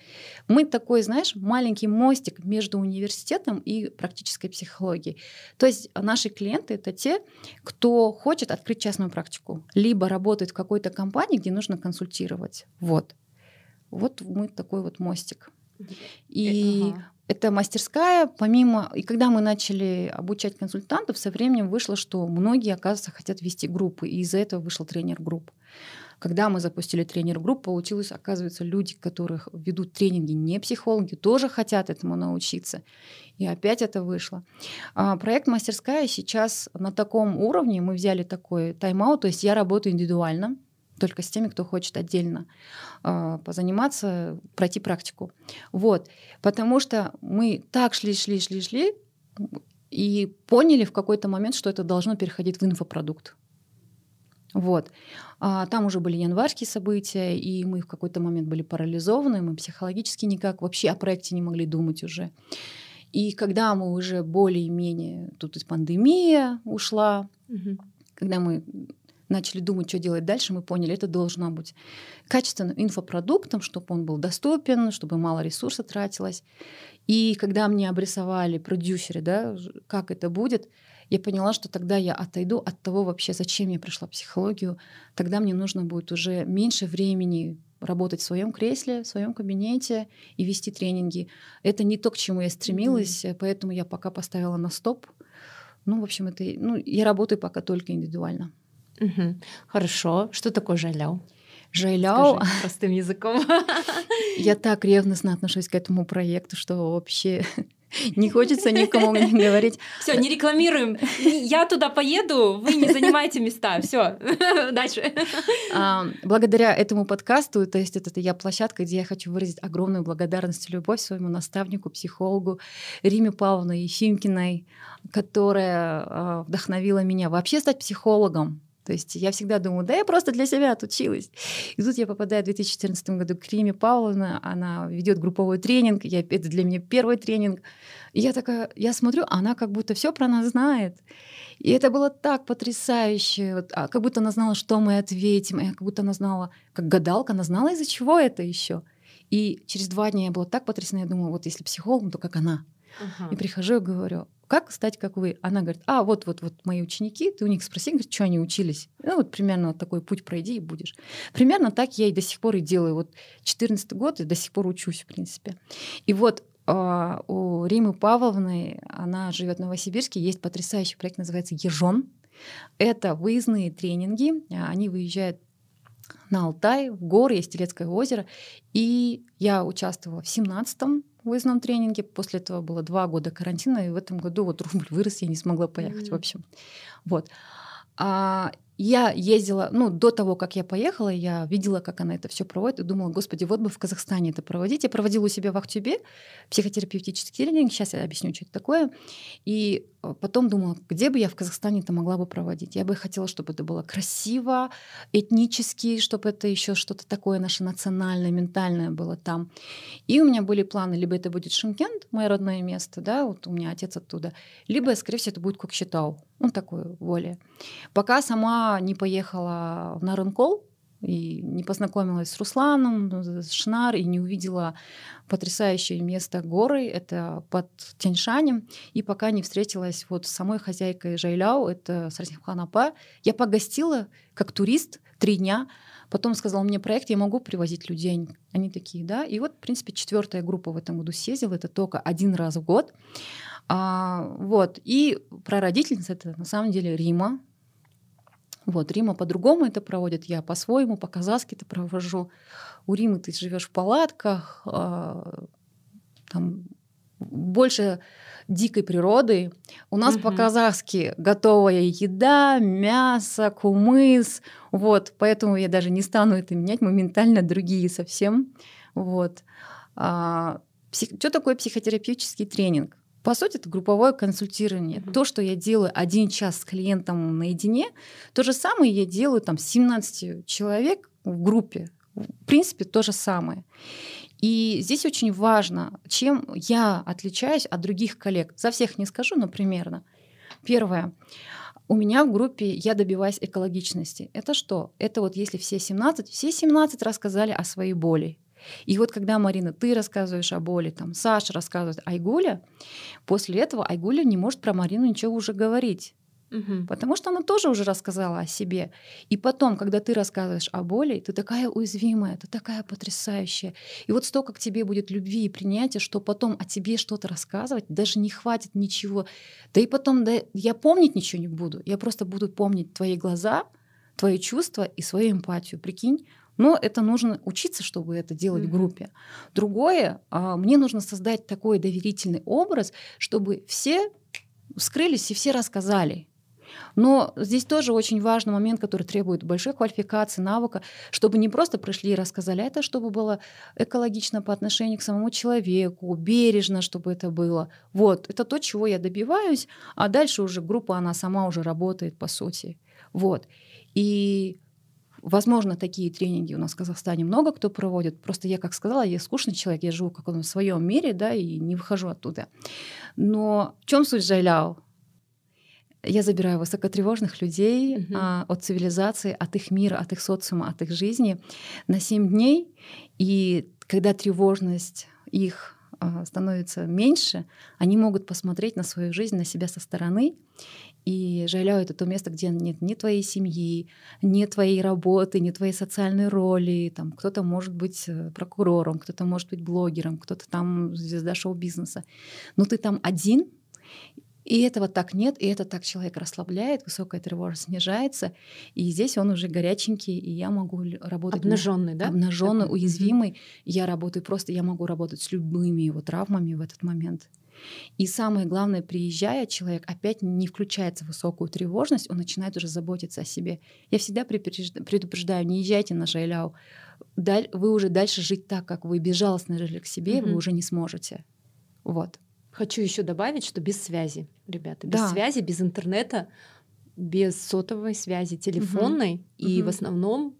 Мы такой, знаешь, маленький мостик между университетом и практической психологией. То есть наши клиенты — это те, кто хочет открыть частную практику, либо работает в какой-то компании, где нужно консультировать. Вот. Вот мы такой вот мостик. И ага. эта мастерская, помимо... И когда мы начали обучать консультантов, со временем вышло, что многие, оказывается, хотят вести группы, и из-за этого вышел тренер групп. Когда мы запустили тренер групп, получилось, оказывается, люди, которых ведут тренинги, не психологи, тоже хотят этому научиться. И опять это вышло. А проект «Мастерская» сейчас на таком уровне, мы взяли такой тайм-аут, то есть я работаю индивидуально, только с теми, кто хочет отдельно э, позаниматься, пройти практику. Вот. Потому что мы так шли, шли, шли, шли, и поняли в какой-то момент, что это должно переходить в инфопродукт. Вот. А там уже были январские события, и мы в какой-то момент были парализованы, мы психологически никак вообще о проекте не могли думать уже. И когда мы уже более-менее, тут и пандемия ушла, угу. когда мы начали думать, что делать дальше, мы поняли, это должно быть качественным инфопродуктом, чтобы он был доступен, чтобы мало ресурсов тратилось. И когда мне обрисовали продюсеры, да, как это будет, я поняла, что тогда я отойду от того вообще, зачем я пришла в психологию. Тогда мне нужно будет уже меньше времени работать в своем кресле, в своем кабинете и вести тренинги. Это не то, к чему я стремилась, mm-hmm. поэтому я пока поставила на стоп. Ну, в общем, это, ну, я работаю пока только индивидуально. Угу. Хорошо. Что такое жаляу? Жайляо. Простым языком. *laughs* Я так ревностно отношусь к этому проекту, что вообще *laughs* не хочется никому говорить. Все, не рекламируем. Я туда поеду, вы не занимайте места. Все, *laughs* дальше. А, благодаря этому подкасту, то есть это я площадка, где я хочу выразить огромную благодарность и любовь своему наставнику, психологу Риме Павловне Ефимкиной, которая а, вдохновила меня вообще стать психологом. То есть я всегда думаю, да я просто для себя отучилась. И тут я попадаю в 2014 году к Риме Павловне, она ведет групповой тренинг, я, это для меня первый тренинг. И я такая, я смотрю, она как будто все про нас знает. И это было так потрясающе, вот, а как будто она знала, что мы ответим, и как будто она знала, как гадалка, она знала, из-за чего это еще. И через два дня я была так потрясена, я думала, вот если психолог, то как она. Uh-huh. И прихожу и говорю, как стать как вы? Она говорит, а вот вот вот мои ученики, ты у них спроси, говорит, что они учились. Ну вот примерно такой путь пройди и будешь. Примерно так я и до сих пор и делаю. Вот 14 год и до сих пор учусь, в принципе. И вот э, у Римы Павловны, она живет в Новосибирске, есть потрясающий проект, называется Ежон. Это выездные тренинги. Они выезжают на Алтай, в горы, есть Телецкое озеро. И я участвовала в 17-м выездном тренинге. После этого было два года карантина, и в этом году вот рубль вырос, я не смогла поехать, mm-hmm. в общем. Вот. А, я ездила, ну, до того, как я поехала, я видела, как она это все проводит, и думала, господи, вот бы в Казахстане это проводить. Я проводила у себя в Ахтюбе психотерапевтический тренинг, сейчас я объясню, что это такое. И э, потом думала, где бы я в Казахстане это могла бы проводить. Я бы хотела, чтобы это было красиво, этнически, чтобы это еще что-то такое наше национальное, ментальное было там. И у меня были планы, либо это будет Шимкент, мое родное место, да, вот у меня отец оттуда, либо, скорее всего, это будет Кокшетау, ну, такое более. Пока сама не поехала в Нарынкол, и не познакомилась с Русланом, с Шнар, и не увидела потрясающее место горы, это под Тяньшанем, и пока не встретилась вот с самой хозяйкой Жайляу, это Сарсиххан Апа. Я погостила как турист три дня, потом сказала мне проект, я могу привозить людей. Они такие, да. И вот, в принципе, четвертая группа в этом году съездила, это только один раз в год. А, вот. И про родительниц это на самом деле Рима, вот, Рима по-другому это проводит, я по-своему, по-казахски это провожу. У Римы ты живешь в палатках, э, там больше дикой природы. У нас угу. по-казахски готовая еда, мясо, кумыс. Вот, поэтому я даже не стану это менять, моментально другие совсем. Вот. А, псих... Что такое психотерапевтический тренинг? По сути, это групповое консультирование. Mm-hmm. То, что я делаю один час с клиентом наедине, то же самое я делаю там 17 человек в группе. В принципе, то же самое. И здесь очень важно, чем я отличаюсь от других коллег. За всех не скажу, но примерно. Первое. У меня в группе я добиваюсь экологичности. Это что? Это вот если все 17, все 17 рассказали о своей боли. И вот когда, Марина, ты рассказываешь о боли, там, Саша рассказывает Айгуля, после этого Айгуля не может про Марину ничего уже говорить. Угу. Потому что она тоже уже рассказала о себе. И потом, когда ты рассказываешь о боли, ты такая уязвимая, ты такая потрясающая. И вот столько к тебе будет любви и принятия, что потом о тебе что-то рассказывать даже не хватит ничего. Да и потом, да, я помнить ничего не буду. Я просто буду помнить твои глаза, твои чувства и свою эмпатию. Прикинь, но это нужно учиться, чтобы это делать mm-hmm. в группе. Другое, а, мне нужно создать такой доверительный образ, чтобы все вскрылись и все рассказали. Но здесь тоже очень важный момент, который требует большой квалификации, навыка, чтобы не просто пришли и рассказали, а это чтобы было экологично по отношению к самому человеку, бережно, чтобы это было. Вот, это то, чего я добиваюсь, а дальше уже группа, она сама уже работает по сути. Вот. И Возможно, такие тренинги у нас в Казахстане много кто проводит. Просто я, как сказала, я скучный человек, я живу в своем мире, да, и не выхожу оттуда. Но в чем суть Жайляо? Я забираю высокотревожных людей угу. а, от цивилизации, от их мира, от их социума, от их жизни на 7 дней. И когда тревожность их а, становится меньше, они могут посмотреть на свою жизнь, на себя со стороны. И Жайляо — это то место, где нет ни твоей семьи, ни твоей работы, ни твоей социальной роли. Там кто-то может быть э, прокурором, кто-то может быть блогером, кто-то там звезда шоу-бизнеса. Но ты там один, и этого так нет, и это так человек расслабляет, высокая тревожность снижается, и здесь он уже горяченький, и я могу работать обнаженный, да, обнаженный, уязвимый. Mm-hmm. Я работаю просто, я могу работать с любыми его травмами в этот момент. И самое главное, приезжая, человек опять не включается в высокую тревожность, он начинает уже заботиться о себе. Я всегда предупреждаю, не езжайте на Жайляу. Вы уже дальше жить так, как вы безжалостно жили к себе, mm-hmm. вы уже не сможете. Вот. Хочу еще добавить, что без связи, ребята, без да. связи, без интернета, без сотовой связи, телефонной, угу. и угу. в основном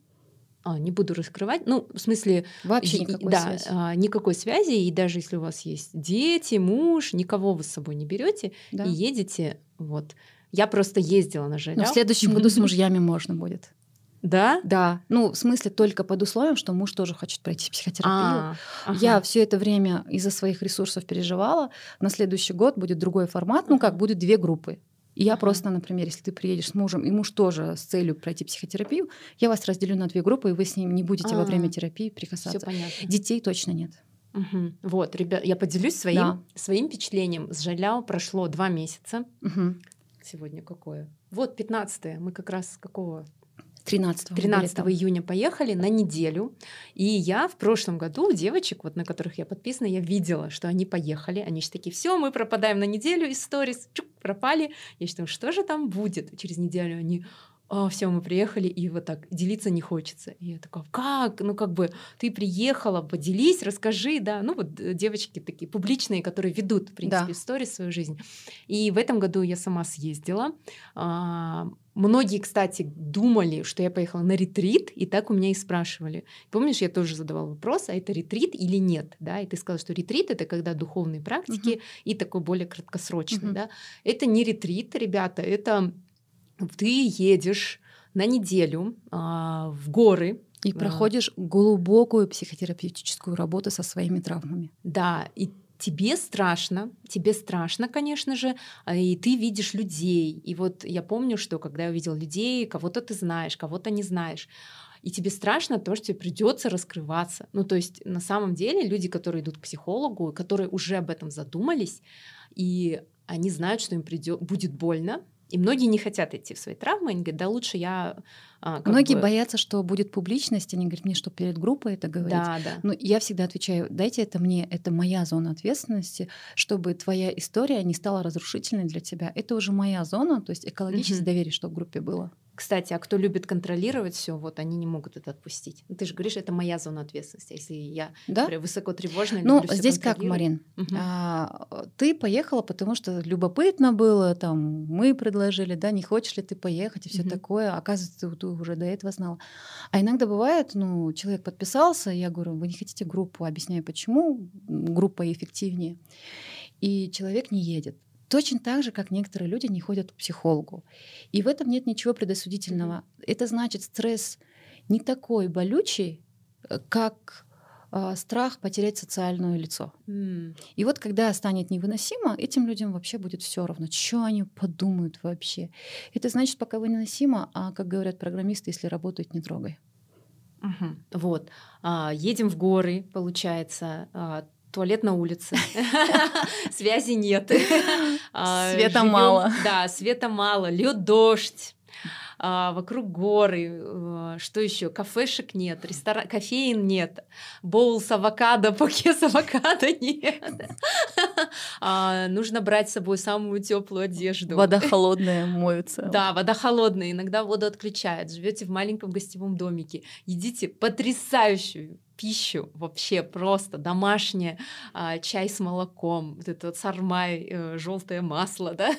а, не буду раскрывать. Ну, в смысле, вообще никакой да, связи. А, никакой связи. И даже если у вас есть дети, муж, никого вы с собой не берете да. и едете. Вот. Я просто ездила на Жалял. Но в следующем году с мужьями можно будет. Да? Да. Ну, в смысле, только под условием, что муж тоже хочет пройти психотерапию. А, ага. Я все это время из-за своих ресурсов переживала. На следующий год будет другой формат. Ну, как будет две группы. И я просто, например, если ты приедешь с мужем, и муж тоже с целью пройти психотерапию, я вас разделю на две группы, и вы с ним не будете uh-huh. во время терапии прикасаться. Все понятно. Детей точно нет. Угу. Вот, ребят, я поделюсь своим, да. своим впечатлением. С Жаляо прошло два месяца. Угу. Сегодня какое? Вот 15 Мы как раз какого 13, 13 июня поехали на неделю. И я в прошлом году девочек, вот на которых я подписана, я видела, что они поехали. Они же такие, все, мы пропадаем на неделю из сторис, чук, пропали. Я считаю, что же там будет? Через неделю они а, все, мы приехали, и вот так делиться не хочется. И я такая, как? Ну, как бы ты приехала, поделись, расскажи, да. Ну, вот э, девочки такие публичные, которые ведут, в принципе, да. истории свою жизнь. И в этом году я сама съездила. А, многие, кстати, думали, что я поехала на ретрит, и так у меня и спрашивали. Помнишь, я тоже задавала вопрос, а это ретрит или нет, да? И ты сказала, что ретрит это когда духовные практики угу. и такой более краткосрочный, угу. да? Это не ретрит, ребята, это ты едешь на неделю а, в горы. И а, проходишь глубокую психотерапевтическую работу со своими травмами. Да, и тебе страшно, тебе страшно, конечно же, а, и ты видишь людей. И вот я помню, что когда я увидела людей, кого-то ты знаешь, кого-то не знаешь, и тебе страшно то, что тебе придется раскрываться. Ну, то есть на самом деле люди, которые идут к психологу, которые уже об этом задумались, и они знают, что им придет, будет больно, и многие не хотят идти в свои травмы, они говорят, да лучше я... А, многие бы... боятся, что будет публичность, они говорят мне, что перед группой это говорить. Да, да. Но я всегда отвечаю, дайте это мне, это моя зона ответственности, чтобы твоя история не стала разрушительной для тебя. Это уже моя зона, то есть экологическое угу. доверие, что в группе было. Кстати, а кто любит контролировать все, вот они не могут это отпустить. Ну, ты же говоришь, это моя зона ответственности. Если я да? высоко тревожная, ну здесь как, Марин, угу. а, ты поехала, потому что любопытно было, там мы предложили, да, не хочешь ли ты поехать и все угу. такое. Оказывается, ты, ты уже до этого знала. А иногда бывает, ну человек подписался, я говорю, вы не хотите группу, объясняю, почему группа эффективнее, и человек не едет. Точно так же, как некоторые люди не ходят к психологу. И в этом нет ничего предосудительного. Это значит, стресс не такой болючий, э, как э, страх потерять социальное лицо. Mm. И вот когда станет невыносимо, этим людям вообще будет все равно, что они подумают вообще. Это значит, пока выносимо, а как говорят программисты, если работают, не трогай. Угу. Вот. А, едем в горы, получается. А, туалет на улице, *laughs* связи нет, *laughs* а, света мало. Да, света мало, лед дождь. А, вокруг горы, э, что еще? Кафешек нет, ресторан, кофеин нет, боул с авокадо, *laughs* поке с авокадо нет. А, нужно брать с собой самую теплую одежду. Вода холодная, моются. Да, вода холодная, иногда воду отключают. Живете в маленьком гостевом домике, едите потрясающую пищу вообще просто домашняя, а, чай с молоком, вот это вот сармай, э, желтое масло, *laughs* да,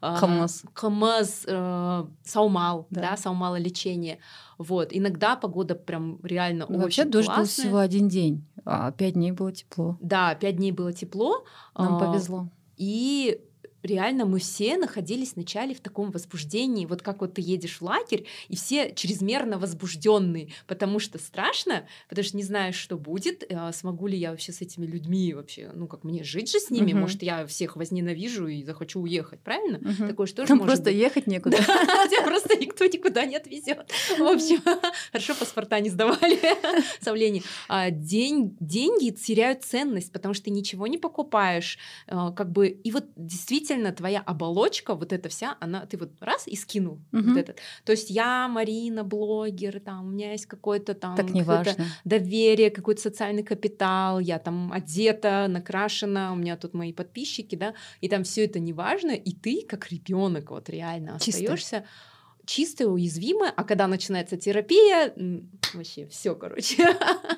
хамас, хамас, э, саумал, да. да, саумало лечение. Вот, иногда погода прям реально ну, очень Вообще дождь классная. был всего один день, а пять дней было тепло. Да, пять дней было тепло. Нам а, повезло. И реально мы все находились вначале в таком возбуждении, вот как вот ты едешь в лагерь, и все чрезмерно возбужденные, потому что страшно, потому что не знаешь, что будет, а смогу ли я вообще с этими людьми вообще, ну как мне жить же с ними, угу. может я всех возненавижу и захочу уехать, правильно? Угу. Такое что же может просто быть? ехать некуда. *laughs* Тебя просто никто никуда не отвезет. В общем, *laughs* хорошо паспорта не сдавали, *laughs* сомнений. А деньги теряют ценность, потому что ты ничего не покупаешь, а, как бы, и вот действительно действительно твоя оболочка, вот эта вся, она, ты вот раз и скинул угу. вот этот. То есть я Марина, блогер, там, у меня есть какое-то там так не важно. доверие, какой-то социальный капитал, я там одета, накрашена, у меня тут мои подписчики, да, и там все это не важно, и ты как ребенок вот реально остаешься чистая, уязвимая, а когда начинается терапия, вообще все, короче.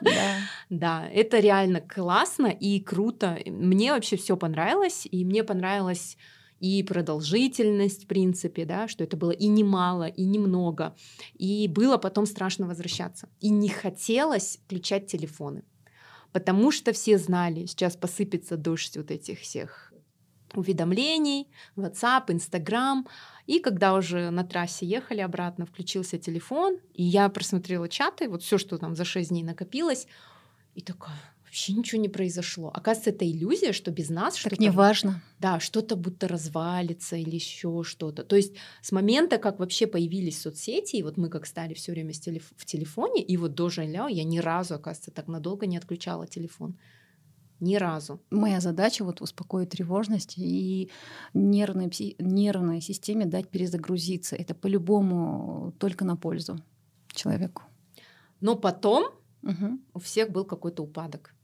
Да. *laughs* да, это реально классно и круто. Мне вообще все понравилось, и мне понравилось и продолжительность, в принципе, да, что это было и немало, и немного. И было потом страшно возвращаться. И не хотелось включать телефоны. Потому что все знали, сейчас посыпется дождь вот этих всех уведомлений, WhatsApp, Instagram. И когда уже на трассе ехали обратно, включился телефон, и я просмотрела чаты, вот все, что там за 6 дней накопилось, и такая, вообще ничего не произошло. Оказывается, это иллюзия, что без нас так что-то... не важно. Да, что-то будто развалится или еще что-то. То есть с момента, как вообще появились соцсети, и вот мы как стали все время в телефоне, и вот до Жаляо я ни разу, оказывается, так надолго не отключала телефон. Ни разу. Моя задача вот успокоить тревожность и нервной, нервной системе дать перезагрузиться. Это по-любому только на пользу человеку. Но потом угу. у всех был какой-то упадок.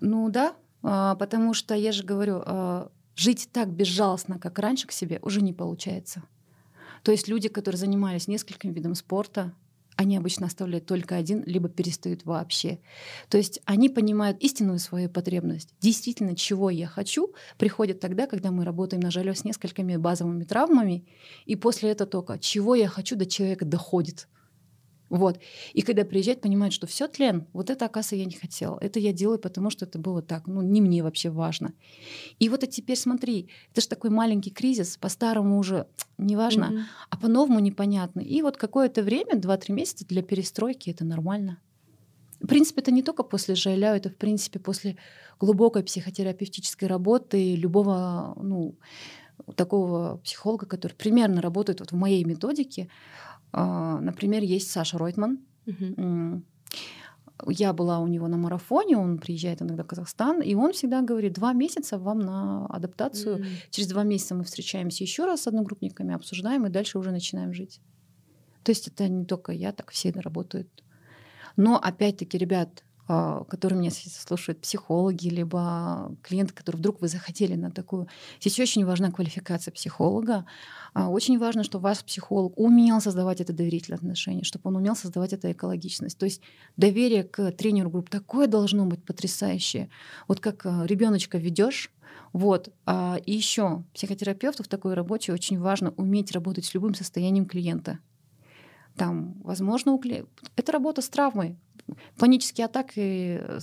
Ну да, а, потому что я же говорю, а, жить так безжалостно, как раньше к себе, уже не получается. То есть люди, которые занимались несколькими видами спорта, они обычно оставляют только один, либо перестают вообще. То есть они понимают истинную свою потребность. Действительно, чего я хочу, приходит тогда, когда мы работаем на жале с несколькими базовыми травмами, и после этого только чего я хочу до человека доходит. Вот. И когда приезжает, понимает, что все тлен, вот это, оказывается, я не хотела. Это я делаю, потому что это было так. Ну, не мне вообще важно. И вот а теперь смотри, это же такой маленький кризис, по-старому уже *tsk* неважно, mm-hmm. а по-новому непонятно. И вот какое-то время, 2-3 месяца для перестройки это нормально. В принципе, это не только после ЖЛЯ, это, в принципе, после глубокой психотерапевтической работы любого, ну, такого психолога, который примерно работает вот в моей методике, например, есть Саша Ройтман. Угу. Я была у него на марафоне, он приезжает иногда в Казахстан, и он всегда говорит, два месяца вам на адаптацию. Mm. Через два месяца мы встречаемся еще раз с одногруппниками, обсуждаем, и дальше уже начинаем жить. То есть это не только я, так все работают. Но опять-таки, ребят, а, которые меня слушают, психологи, либо клиенты, которые вдруг вы захотели на такую. Здесь очень важна квалификация психолога. А, очень важно, чтобы ваш психолог умел создавать это доверительное отношение, чтобы он умел создавать эту экологичность. То есть доверие к тренеру групп такое должно быть потрясающее. Вот как а, ребеночка ведешь, вот. И еще психотерапевту в такой работе очень важно уметь работать с любым состоянием клиента. Там, возможно, у клиента... это работа с травмой. Панические атаки э,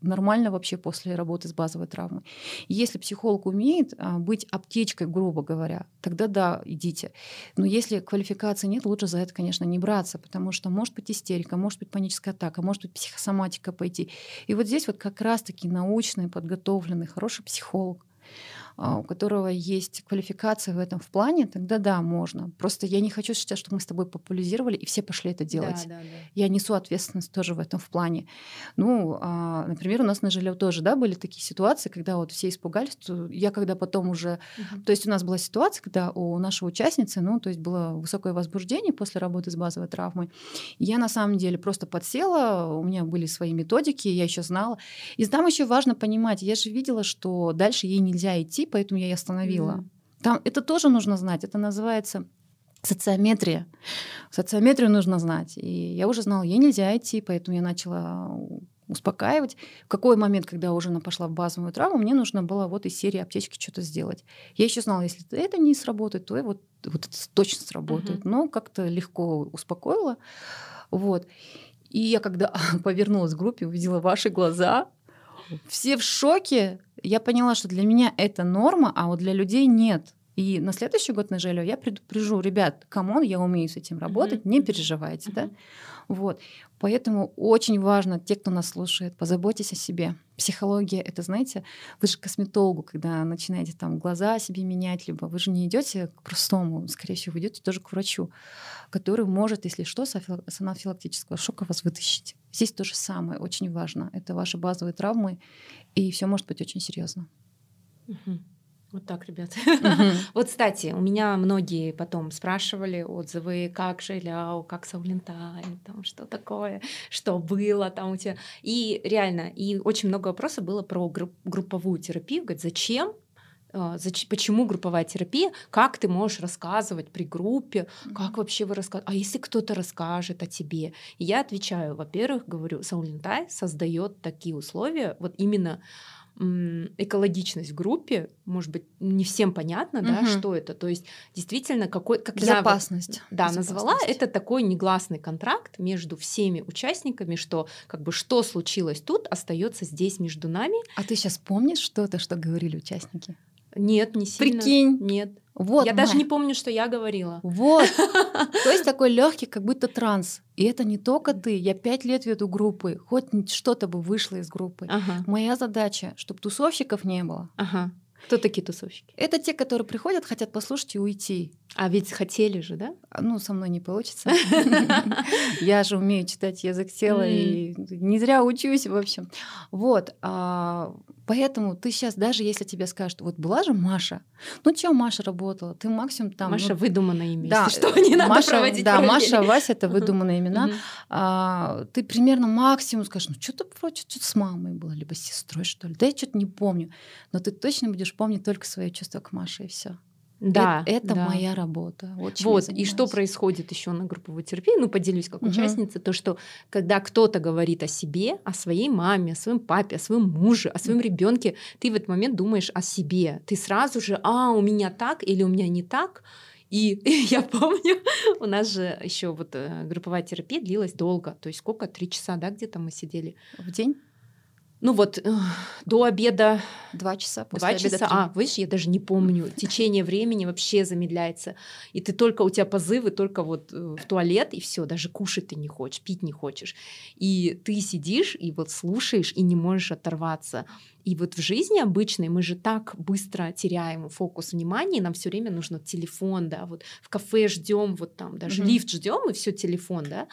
нормально вообще после работы с базовой травмой. Если психолог умеет а, быть аптечкой, грубо говоря, тогда да, идите. Но если квалификации нет, лучше за это, конечно, не браться, потому что может быть истерика, может быть паническая атака, может быть психосоматика пойти. И вот здесь вот как раз-таки научный, подготовленный, хороший психолог, у которого есть квалификация в этом в плане, тогда да, можно. Просто я не хочу сейчас, чтобы мы с тобой популяризировали, и все пошли это делать. Да, да, да. Я несу ответственность тоже в этом в плане. Ну, а, например, у нас на Жиле тоже, да, были такие ситуации, когда вот все испугались. Я когда потом уже... Угу. То есть у нас была ситуация, когда у нашей участницы, ну, то есть было высокое возбуждение после работы с базовой травмой. Я на самом деле просто подсела, у меня были свои методики, я еще знала. И там еще важно понимать, я же видела, что дальше ей нельзя идти, поэтому я ее остановила. Mm. Там это тоже нужно знать. Это называется социометрия. Социометрию нужно знать. И я уже знала, ей нельзя идти, поэтому я начала успокаивать. В какой момент, когда уже она пошла в базовую травму, мне нужно было вот из серии аптечки что-то сделать. Я еще знала, если это не сработает, то вот, вот это точно сработает. Uh-huh. Но как-то легко успокоила. Вот. И я когда *laughs* повернулась в группе, увидела ваши глаза, все в шоке. Я поняла, что для меня это норма, а вот для людей нет. И на следующий год на Желю я предупрежу, ребят, come on, я умею с этим работать, mm-hmm. не переживайте, mm-hmm. да. Вот. Поэтому очень важно, те, кто нас слушает, позаботьтесь о себе. Психология, это, знаете, вы же к косметологу, когда начинаете там глаза себе менять, либо вы же не идете к простому, скорее всего, вы идете тоже к врачу, который может, если что, с анафилактического шока вас вытащить. Здесь то же самое, очень важно. Это ваши базовые травмы, и все может быть очень серьезно. Угу. Вот так, ребят. *laughs* вот, кстати, у меня многие потом спрашивали отзывы, как же Ляо, как Саулинтай, там, что такое, что было там у тебя. И реально, и очень много вопросов было про групповую терапию. Говорит, зачем а, почему групповая терапия, как ты можешь рассказывать при группе, как вообще вы рассказываете, а если кто-то расскажет о тебе. И я отвечаю, во-первых, говорю, Саулинтай создает такие условия, вот именно экологичность в группе, может быть, не всем понятно, угу. да, что это. То есть действительно какой, как безопасность. я да безопасность. назвала, это такой негласный контракт между всеми участниками, что как бы что случилось тут, остается здесь между нами. А ты сейчас помнишь что-то, что говорили участники? Нет, не сильно. Прикинь. Нет. Вот, я Май. даже не помню, что я говорила. Вот. *laughs* То есть такой легкий, как будто транс. И это не только ты. Я пять лет веду группы. Хоть что-то бы вышло из группы. Ага. Моя задача, чтобы тусовщиков не было. Ага. Кто такие тусовщики? Это те, которые приходят, хотят послушать и уйти. А ведь хотели же, да? А, ну, со мной не получится. *laughs* *laughs* Я же умею читать язык тела и не зря учусь, в общем. Вот. Поэтому ты сейчас, даже если тебе скажут, вот была же Маша, ну что Маша работала? Ты максимум там... Маша ну, выдуманное имя, да, что *laughs* не надо Маша, проводить Да, Маша, Вася — это выдуманные имена. А, ты примерно максимум скажешь, ну что-то вроде что-то с мамой было, либо с сестрой, что ли. Да я что-то не помню. Но ты точно будешь помнить только свои чувства к Маше и все. Да, это, это да. моя работа. Вот, вот и что происходит еще на групповой терапии? Ну, поделюсь как угу. участница, то, что когда кто-то говорит о себе, о своей маме, о своем папе, о своем муже, о своем ребенке, ты в этот момент думаешь о себе. Ты сразу же, а, у меня так или у меня не так. И *laughs* я помню, у нас же еще вот э, групповая терапия длилась долго, то есть сколько, три часа, да, где-то мы сидели в день. Ну вот э, до обеда два часа, после два часа. А, видишь, я даже не помню. *laughs* Течение времени вообще замедляется, и ты только у тебя позывы, только вот э, в туалет и все, даже кушать ты не хочешь, пить не хочешь, и ты сидишь и вот слушаешь и не можешь оторваться. И вот в жизни обычной мы же так быстро теряем фокус внимания, нам все время нужно телефон, да, вот в кафе ждем, вот там даже mm-hmm. лифт ждем и все телефон, да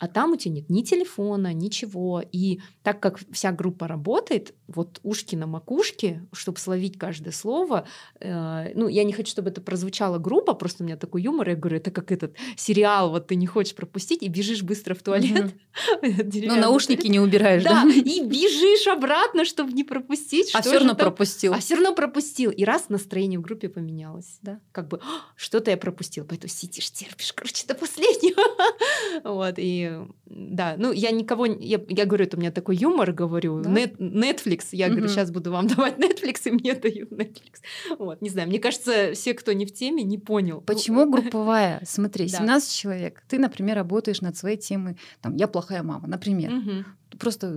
а там у тебя нет ни телефона, ничего. И так как вся группа работает, вот ушки на макушке, чтобы словить каждое слово, э, ну, я не хочу, чтобы это прозвучало грубо, просто у меня такой юмор, я говорю, это как этот сериал, вот ты не хочешь пропустить, и бежишь быстро в туалет. *laughs* Ну, наушники не убираешь, да? и бежишь обратно, чтобы не пропустить. А все равно пропустил. А все равно пропустил. И раз настроение в группе поменялось, да, как бы «А, что-то я пропустил, поэтому сидишь, терпишь, короче, до последнего. *laughs* Вот, и да, ну я никого, я, я говорю, это у меня такой юмор, говорю, да? Net, Netflix, я угу. говорю, сейчас буду вам давать Netflix, и мне дают Netflix. Вот, не знаю, мне кажется, все, кто не в теме, не понял. Ну, Почему *laughs* групповая? Смотри, 17 человек, ты, например, работаешь над своей темой, там, я плохая мама, например. Просто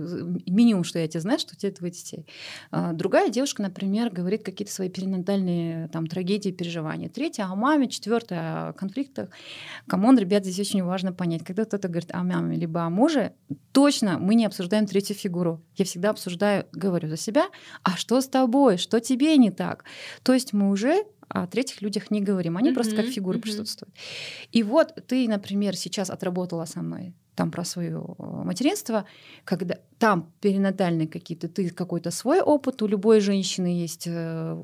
минимум, что я тебе знаю, что у тебя двое детей. А, другая девушка, например, говорит какие-то свои перинатальные там, трагедии, переживания. Третья о маме, четвертая о конфликтах. Come on, ребят, здесь очень важно понять. Когда кто-то говорит о маме либо о муже, точно мы не обсуждаем третью фигуру. Я всегда обсуждаю, говорю за себя, а что с тобой, что тебе не так? То есть мы уже о третьих людях не говорим. Они uh-huh, просто как фигуры uh-huh. присутствуют. И вот ты, например, сейчас отработала со мной там про свое материнство, когда там перинатальные какие-то, ты какой-то свой опыт, у любой женщины есть э,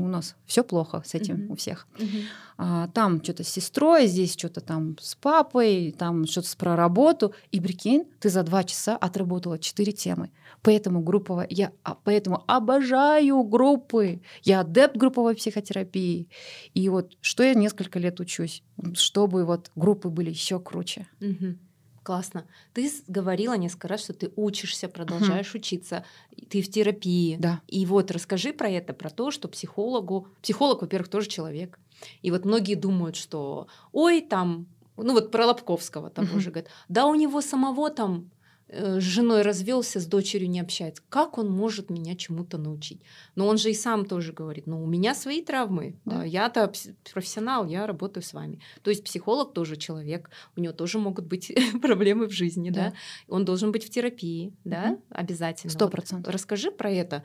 у нас все плохо с этим uh-huh. у всех. Uh-huh. А, там что-то с сестрой, здесь что-то там с папой, там что-то про работу. И прикинь, ты за два часа отработала четыре темы. Поэтому групповая, я а, поэтому обожаю группы. Я адепт групповой психотерапии. И вот что я несколько лет учусь, чтобы вот группы были еще круче. Uh-huh. Классно. Ты говорила несколько раз, что ты учишься, продолжаешь угу. учиться, ты в терапии. Да. И вот расскажи про это, про то, что психологу, психолог, во-первых, тоже человек. И вот многие думают, что, ой, там, ну вот про Лобковского того угу. же говорят, да у него самого там с женой развелся, с дочерью не общается. Как он может меня чему-то научить? Но он же и сам тоже говорит, ну, у меня свои травмы. Да. Я-то профессионал, я работаю с вами. То есть психолог тоже человек, у него тоже могут быть *laughs* проблемы в жизни, да. да? Он должен быть в терапии, да, угу. обязательно. Сто процентов. Вот расскажи про это.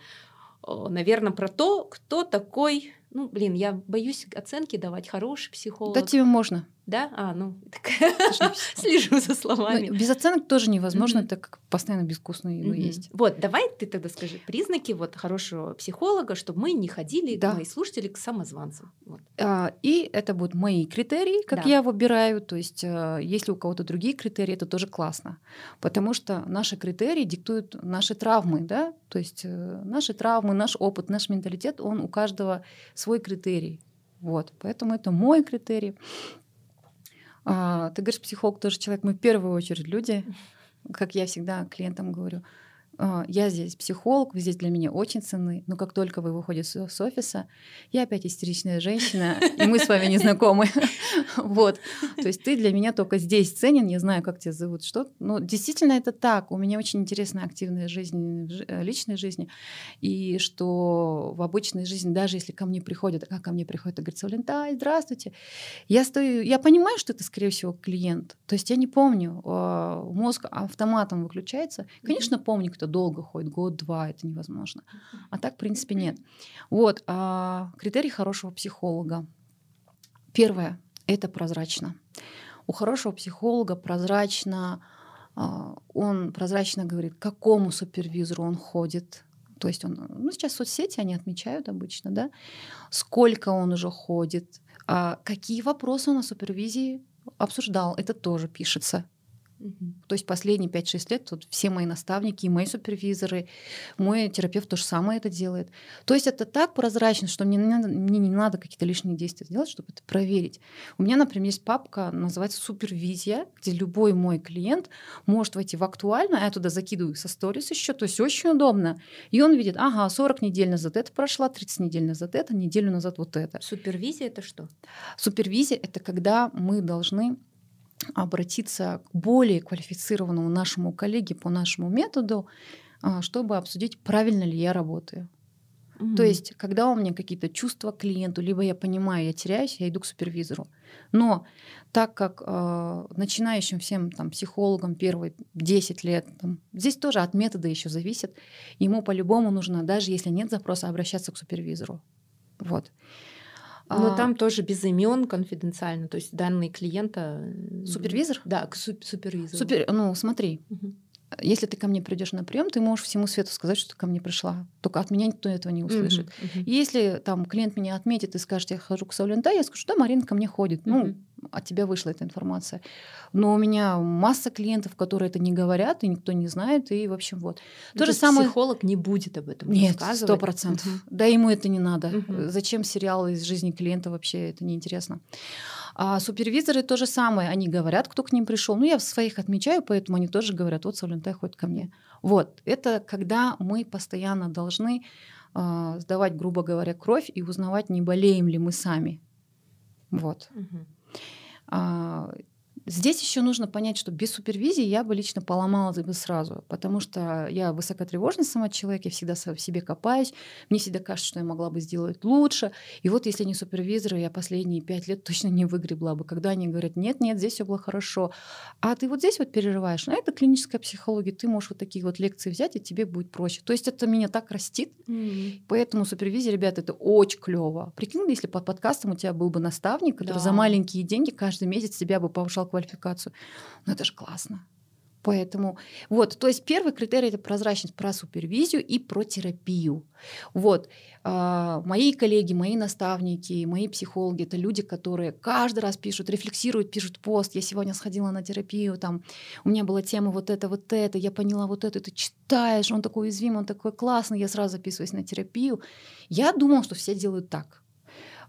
Наверное, про то, кто такой ну, блин, я боюсь оценки давать, хороший психолог. Да тебе можно. Да? А, ну, *laughs* слежу за словами. Ну, без оценок тоже невозможно, так как постоянно безвкусную еду есть. Вот, давай ты тогда скажи признаки вот хорошего психолога, чтобы мы не ходили, да. мои слушатели, к самозванцам. Вот. А, и это будут мои критерии, как да. я выбираю. То есть, а, если у кого-то другие критерии, это тоже классно. Потому что наши критерии диктуют наши травмы, да? То есть э, наши травмы, наш опыт, наш менталитет, он у каждого свой критерий. Вот, поэтому это мой критерий. А, ты говоришь, психолог тоже человек. Мы в первую очередь люди, как я всегда клиентам говорю. А, я здесь психолог, вы здесь для меня очень ценны, но как только вы выходите с офиса, я опять истеричная женщина, и мы с вами не знакомы. *laughs* Вот. То есть ты для меня только здесь ценен, не знаю, как тебя зовут, что. Но действительно это так. У меня очень интересная активная жизнь, э, личной жизни. И что в обычной жизни, даже если ко мне приходят, как ко мне приходят и говорят, Савлентай, здравствуйте, я стою, я понимаю, что это, скорее всего, клиент. То есть я не помню, а, мозг автоматом выключается. Конечно, помню, кто долго ходит, год-два, это невозможно. А так, в принципе, нет. Вот, а, критерий хорошего психолога. Первое — это прозрачно. У хорошего психолога прозрачно, а, он прозрачно говорит, к какому супервизору он ходит, то есть он, ну, сейчас соцсети они отмечают обычно, да, сколько он уже ходит, а какие вопросы он на супервизии обсуждал, это тоже пишется. Угу. То есть последние 5-6 лет тут все мои наставники, и мои супервизоры, мой терапевт то же самое это делает. То есть это так прозрачно, что мне не надо, мне не надо какие-то лишние действия сделать, чтобы это проверить. У меня, например, есть папка, называется супервизия, где любой мой клиент может войти в актуально, а я туда закидываю со сторис еще, то есть очень удобно. И он видит, ага, 40 недель назад это прошла, 30 недель назад это, неделю назад вот это. Супервизия это что? Супервизия это когда мы должны обратиться к более квалифицированному нашему коллеге по нашему методу, а, чтобы обсудить, правильно ли я работаю. Mm-hmm. То есть, когда у меня какие-то чувства к клиенту, либо я понимаю, я теряюсь, я иду к супервизору. Но так как э, начинающим всем там, психологам первые 10 лет, там, здесь тоже от метода еще зависит, ему по-любому нужно, даже если нет запроса, обращаться к супервизору. Вот. Но а, там тоже без имен конфиденциально, то есть данные клиента. Супервизор? Да, к супервизору. Супер, ну смотри, угу. Если ты ко мне придешь на прием, ты можешь всему свету сказать, что ты ко мне пришла. Только от меня никто этого не услышит. Uh-huh, uh-huh. Если там клиент меня отметит и скажет, я хожу к Сауленда, я скажу, да, Марина ко мне ходит. Uh-huh. Ну, от тебя вышла эта информация. Но у меня масса клиентов, которые это не говорят, и никто не знает, и в общем вот. То, То же самое. Психолог не будет об этом Нет, сто процентов. Да, ему это не надо. Uh-huh. Зачем сериалы из жизни клиента вообще это неинтересно. А супервизоры то же самое. Они говорят, кто к ним пришел. Ну, я в своих отмечаю, поэтому они тоже говорят, вот Савлентай ходит ко мне. Вот. Это когда мы постоянно должны э, сдавать, грубо говоря, кровь и узнавать, не болеем ли мы сами. Вот. Угу. А, Здесь еще нужно понять, что без супервизии я бы лично поломалась бы сразу, потому что я высокотревожный сама человек, я всегда в себе копаюсь, мне всегда кажется, что я могла бы сделать лучше. И вот если не супервизор, я последние пять лет точно не выгребла бы, когда они говорят, нет, нет, здесь все было хорошо, а ты вот здесь вот переживаешь, ну это клиническая психология, ты можешь вот такие вот лекции взять, и тебе будет проще. То есть это меня так растит, mm-hmm. поэтому супервизия, ребята, это очень клево. Прикинь, если под подкастом у тебя был бы наставник, который да. за маленькие деньги каждый месяц тебя бы повышал квалификацию. Ну это же классно. Поэтому вот, то есть первый критерий это прозрачность про супервизию и про терапию. Вот а, мои коллеги, мои наставники, мои психологи это люди, которые каждый раз пишут, рефлексируют, пишут пост. Я сегодня сходила на терапию, там у меня была тема вот это, вот это, я поняла вот это, ты читаешь, он такой уязвимый, он такой классный, я сразу записываюсь на терапию. Я думала, что все делают так.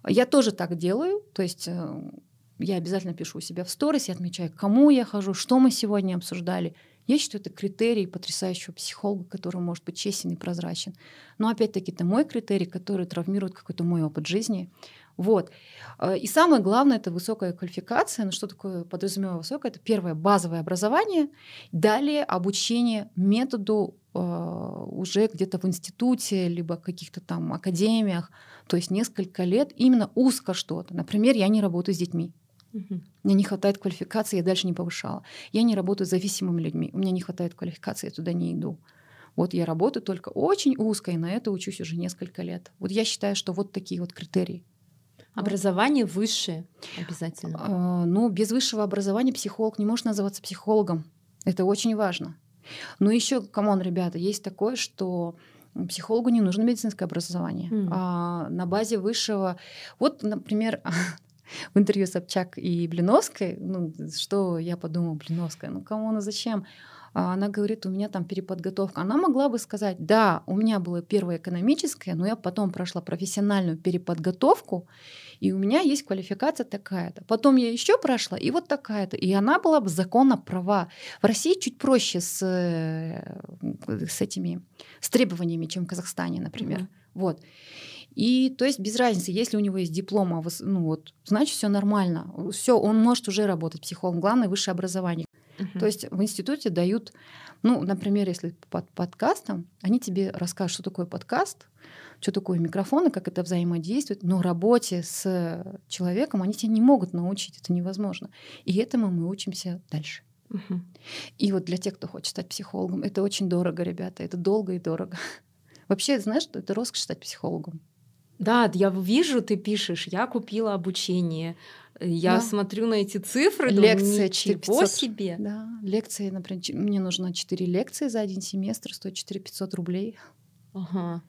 Я тоже так делаю, то есть э, я обязательно пишу у себя в сторис, я отмечаю, кому я хожу, что мы сегодня обсуждали. Я считаю, это критерий потрясающего психолога, который может быть честен и прозрачен. Но опять-таки это мой критерий, который травмирует какой-то мой опыт жизни. Вот. Э, и самое главное — это высокая квалификация. Ну, что такое подразумеваю высокое? Это первое — базовое образование. Далее обучение методу э, уже где-то в институте, либо каких-то там академиях. То есть несколько лет именно узко что-то. Например, я не работаю с детьми. Угу. Мне не хватает квалификации, я дальше не повышала. Я не работаю с зависимыми людьми, у меня не хватает квалификации, я туда не иду. Вот я работаю только очень узко, и на это учусь уже несколько лет. Вот я считаю, что вот такие вот критерии. Образование высшее обязательно. А, ну, без высшего образования психолог не может называться психологом. Это очень важно. Но еще, come on, ребята, есть такое, что психологу не нужно медицинское образование. М-м. А на базе высшего... Вот, например, *laughs* в интервью Собчак и Блиновской, ну, что я подумала, Блиновская, ну кому, ну зачем? А она говорит, у меня там переподготовка. Она могла бы сказать, да, у меня было первое экономическое, но я потом прошла профессиональную переподготовку, и у меня есть квалификация такая-то. Потом я еще прошла, и вот такая-то. И она была бы законно права. В России чуть проще с, э, с этими с требованиями, чем в Казахстане, например. Mm-hmm. Вот. И то есть без разницы, если у него есть диплом, а ну вот, значит все нормально. Все, он может уже работать психологом. Главное высшее образование. Uh-huh. То есть в институте дают, ну, например, если под подкастом, они тебе расскажут, что такое подкаст, что такое микрофон и как это взаимодействует, но работе с человеком они тебя не могут научить, это невозможно. И этому мы учимся дальше. Угу. И вот для тех, кто хочет стать психологом, это очень дорого, ребята, это долго и дорого. *laughs* Вообще, знаешь, это роскошь стать психологом. Да, я вижу, ты пишешь, я купила обучение, я да. смотрю на эти цифры, лекция ничего себе. Да, лекции, например, мне нужно 4 лекции за один семестр, стоит 4 500 рублей. Ага.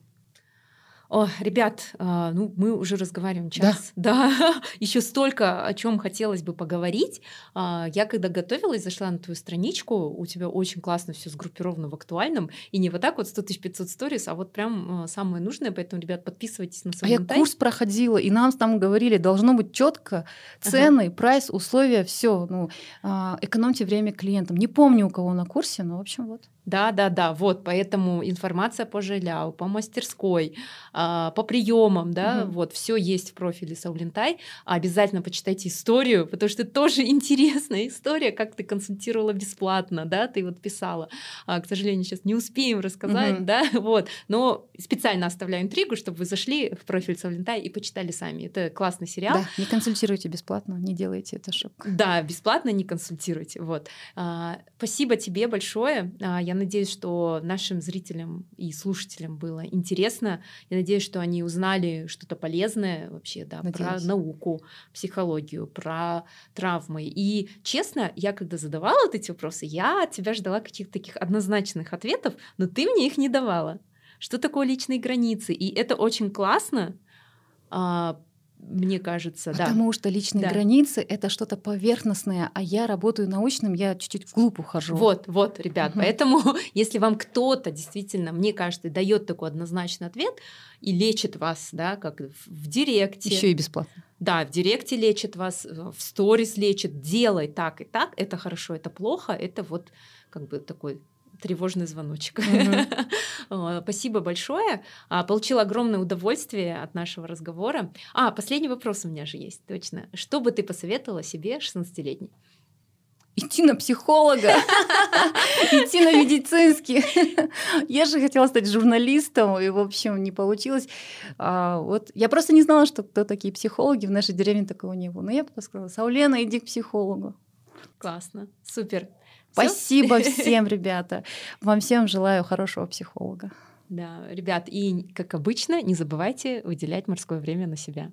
О, ребят, а, ну мы уже разговариваем час. Да, *laughs* да. еще столько, о чем хотелось бы поговорить. А, я когда готовилась, зашла на твою страничку, у тебя очень классно все сгруппировано в актуальном, и не вот так вот 100 500 сторис, а вот прям а, самое нужное, поэтому, ребят, подписывайтесь на свой А я курс проходила, и нам там говорили, должно быть четко цены, ага. прайс, условия, все. Ну, экономьте время клиентам. Не помню, у кого на курсе, но, в общем, вот. Да, да, да, вот, поэтому информация по жиляу, по мастерской, а, по приемам, да, угу. вот, все есть в профиле Саулинтай. Обязательно почитайте историю, потому что тоже *laughs* интересная история, как ты консультировала бесплатно, да, ты вот писала. А, к сожалению, сейчас не успеем рассказать, угу. да, *laughs* вот, но специально оставляю интригу, чтобы вы зашли в профиль Саулинтай и почитали сами. Это классный сериал. Да, не консультируйте бесплатно, не делайте это шок. Да, бесплатно не консультируйте, вот. А, спасибо тебе большое. Я надеюсь, что нашим зрителям и слушателям было интересно. Я надеюсь, что они узнали что-то полезное вообще, да, надеюсь. про науку, психологию, про травмы. И честно, я когда задавала вот эти вопросы, я от тебя ждала каких-то таких однозначных ответов, но ты мне их не давала. Что такое личные границы? И это очень классно, а, мне кажется, Потому да. Потому что личные да. границы это что-то поверхностное, а я работаю научным, я чуть-чуть вглубь ухожу. Вот, вот, ребят. Угу. Поэтому, *laughs* если вам кто-то действительно, мне кажется, дает такой однозначный ответ и лечит вас, да, как в директе. Еще и бесплатно. Да, в директе лечит вас, в сторис лечит, делай так и так, это хорошо, это плохо, это вот как бы такой тревожный звоночек. *laughs* Спасибо большое. А, получила огромное удовольствие от нашего разговора. А, последний вопрос у меня же есть, точно. Что бы ты посоветовала себе 16-летней? идти на психолога, *laughs* идти на медицинский. *laughs* Я же хотела стать журналистом, и, в общем, не получилось. А, вот я просто не знала, что кто такие психологи, в нашей деревне такого не было. Но я просто сказала, Саулена, иди к психологу. Классно, супер. Спасибо Всё? *laughs* всем, ребята. Вам всем желаю хорошего психолога. Да, ребят, и как обычно, не забывайте выделять морское время на себя.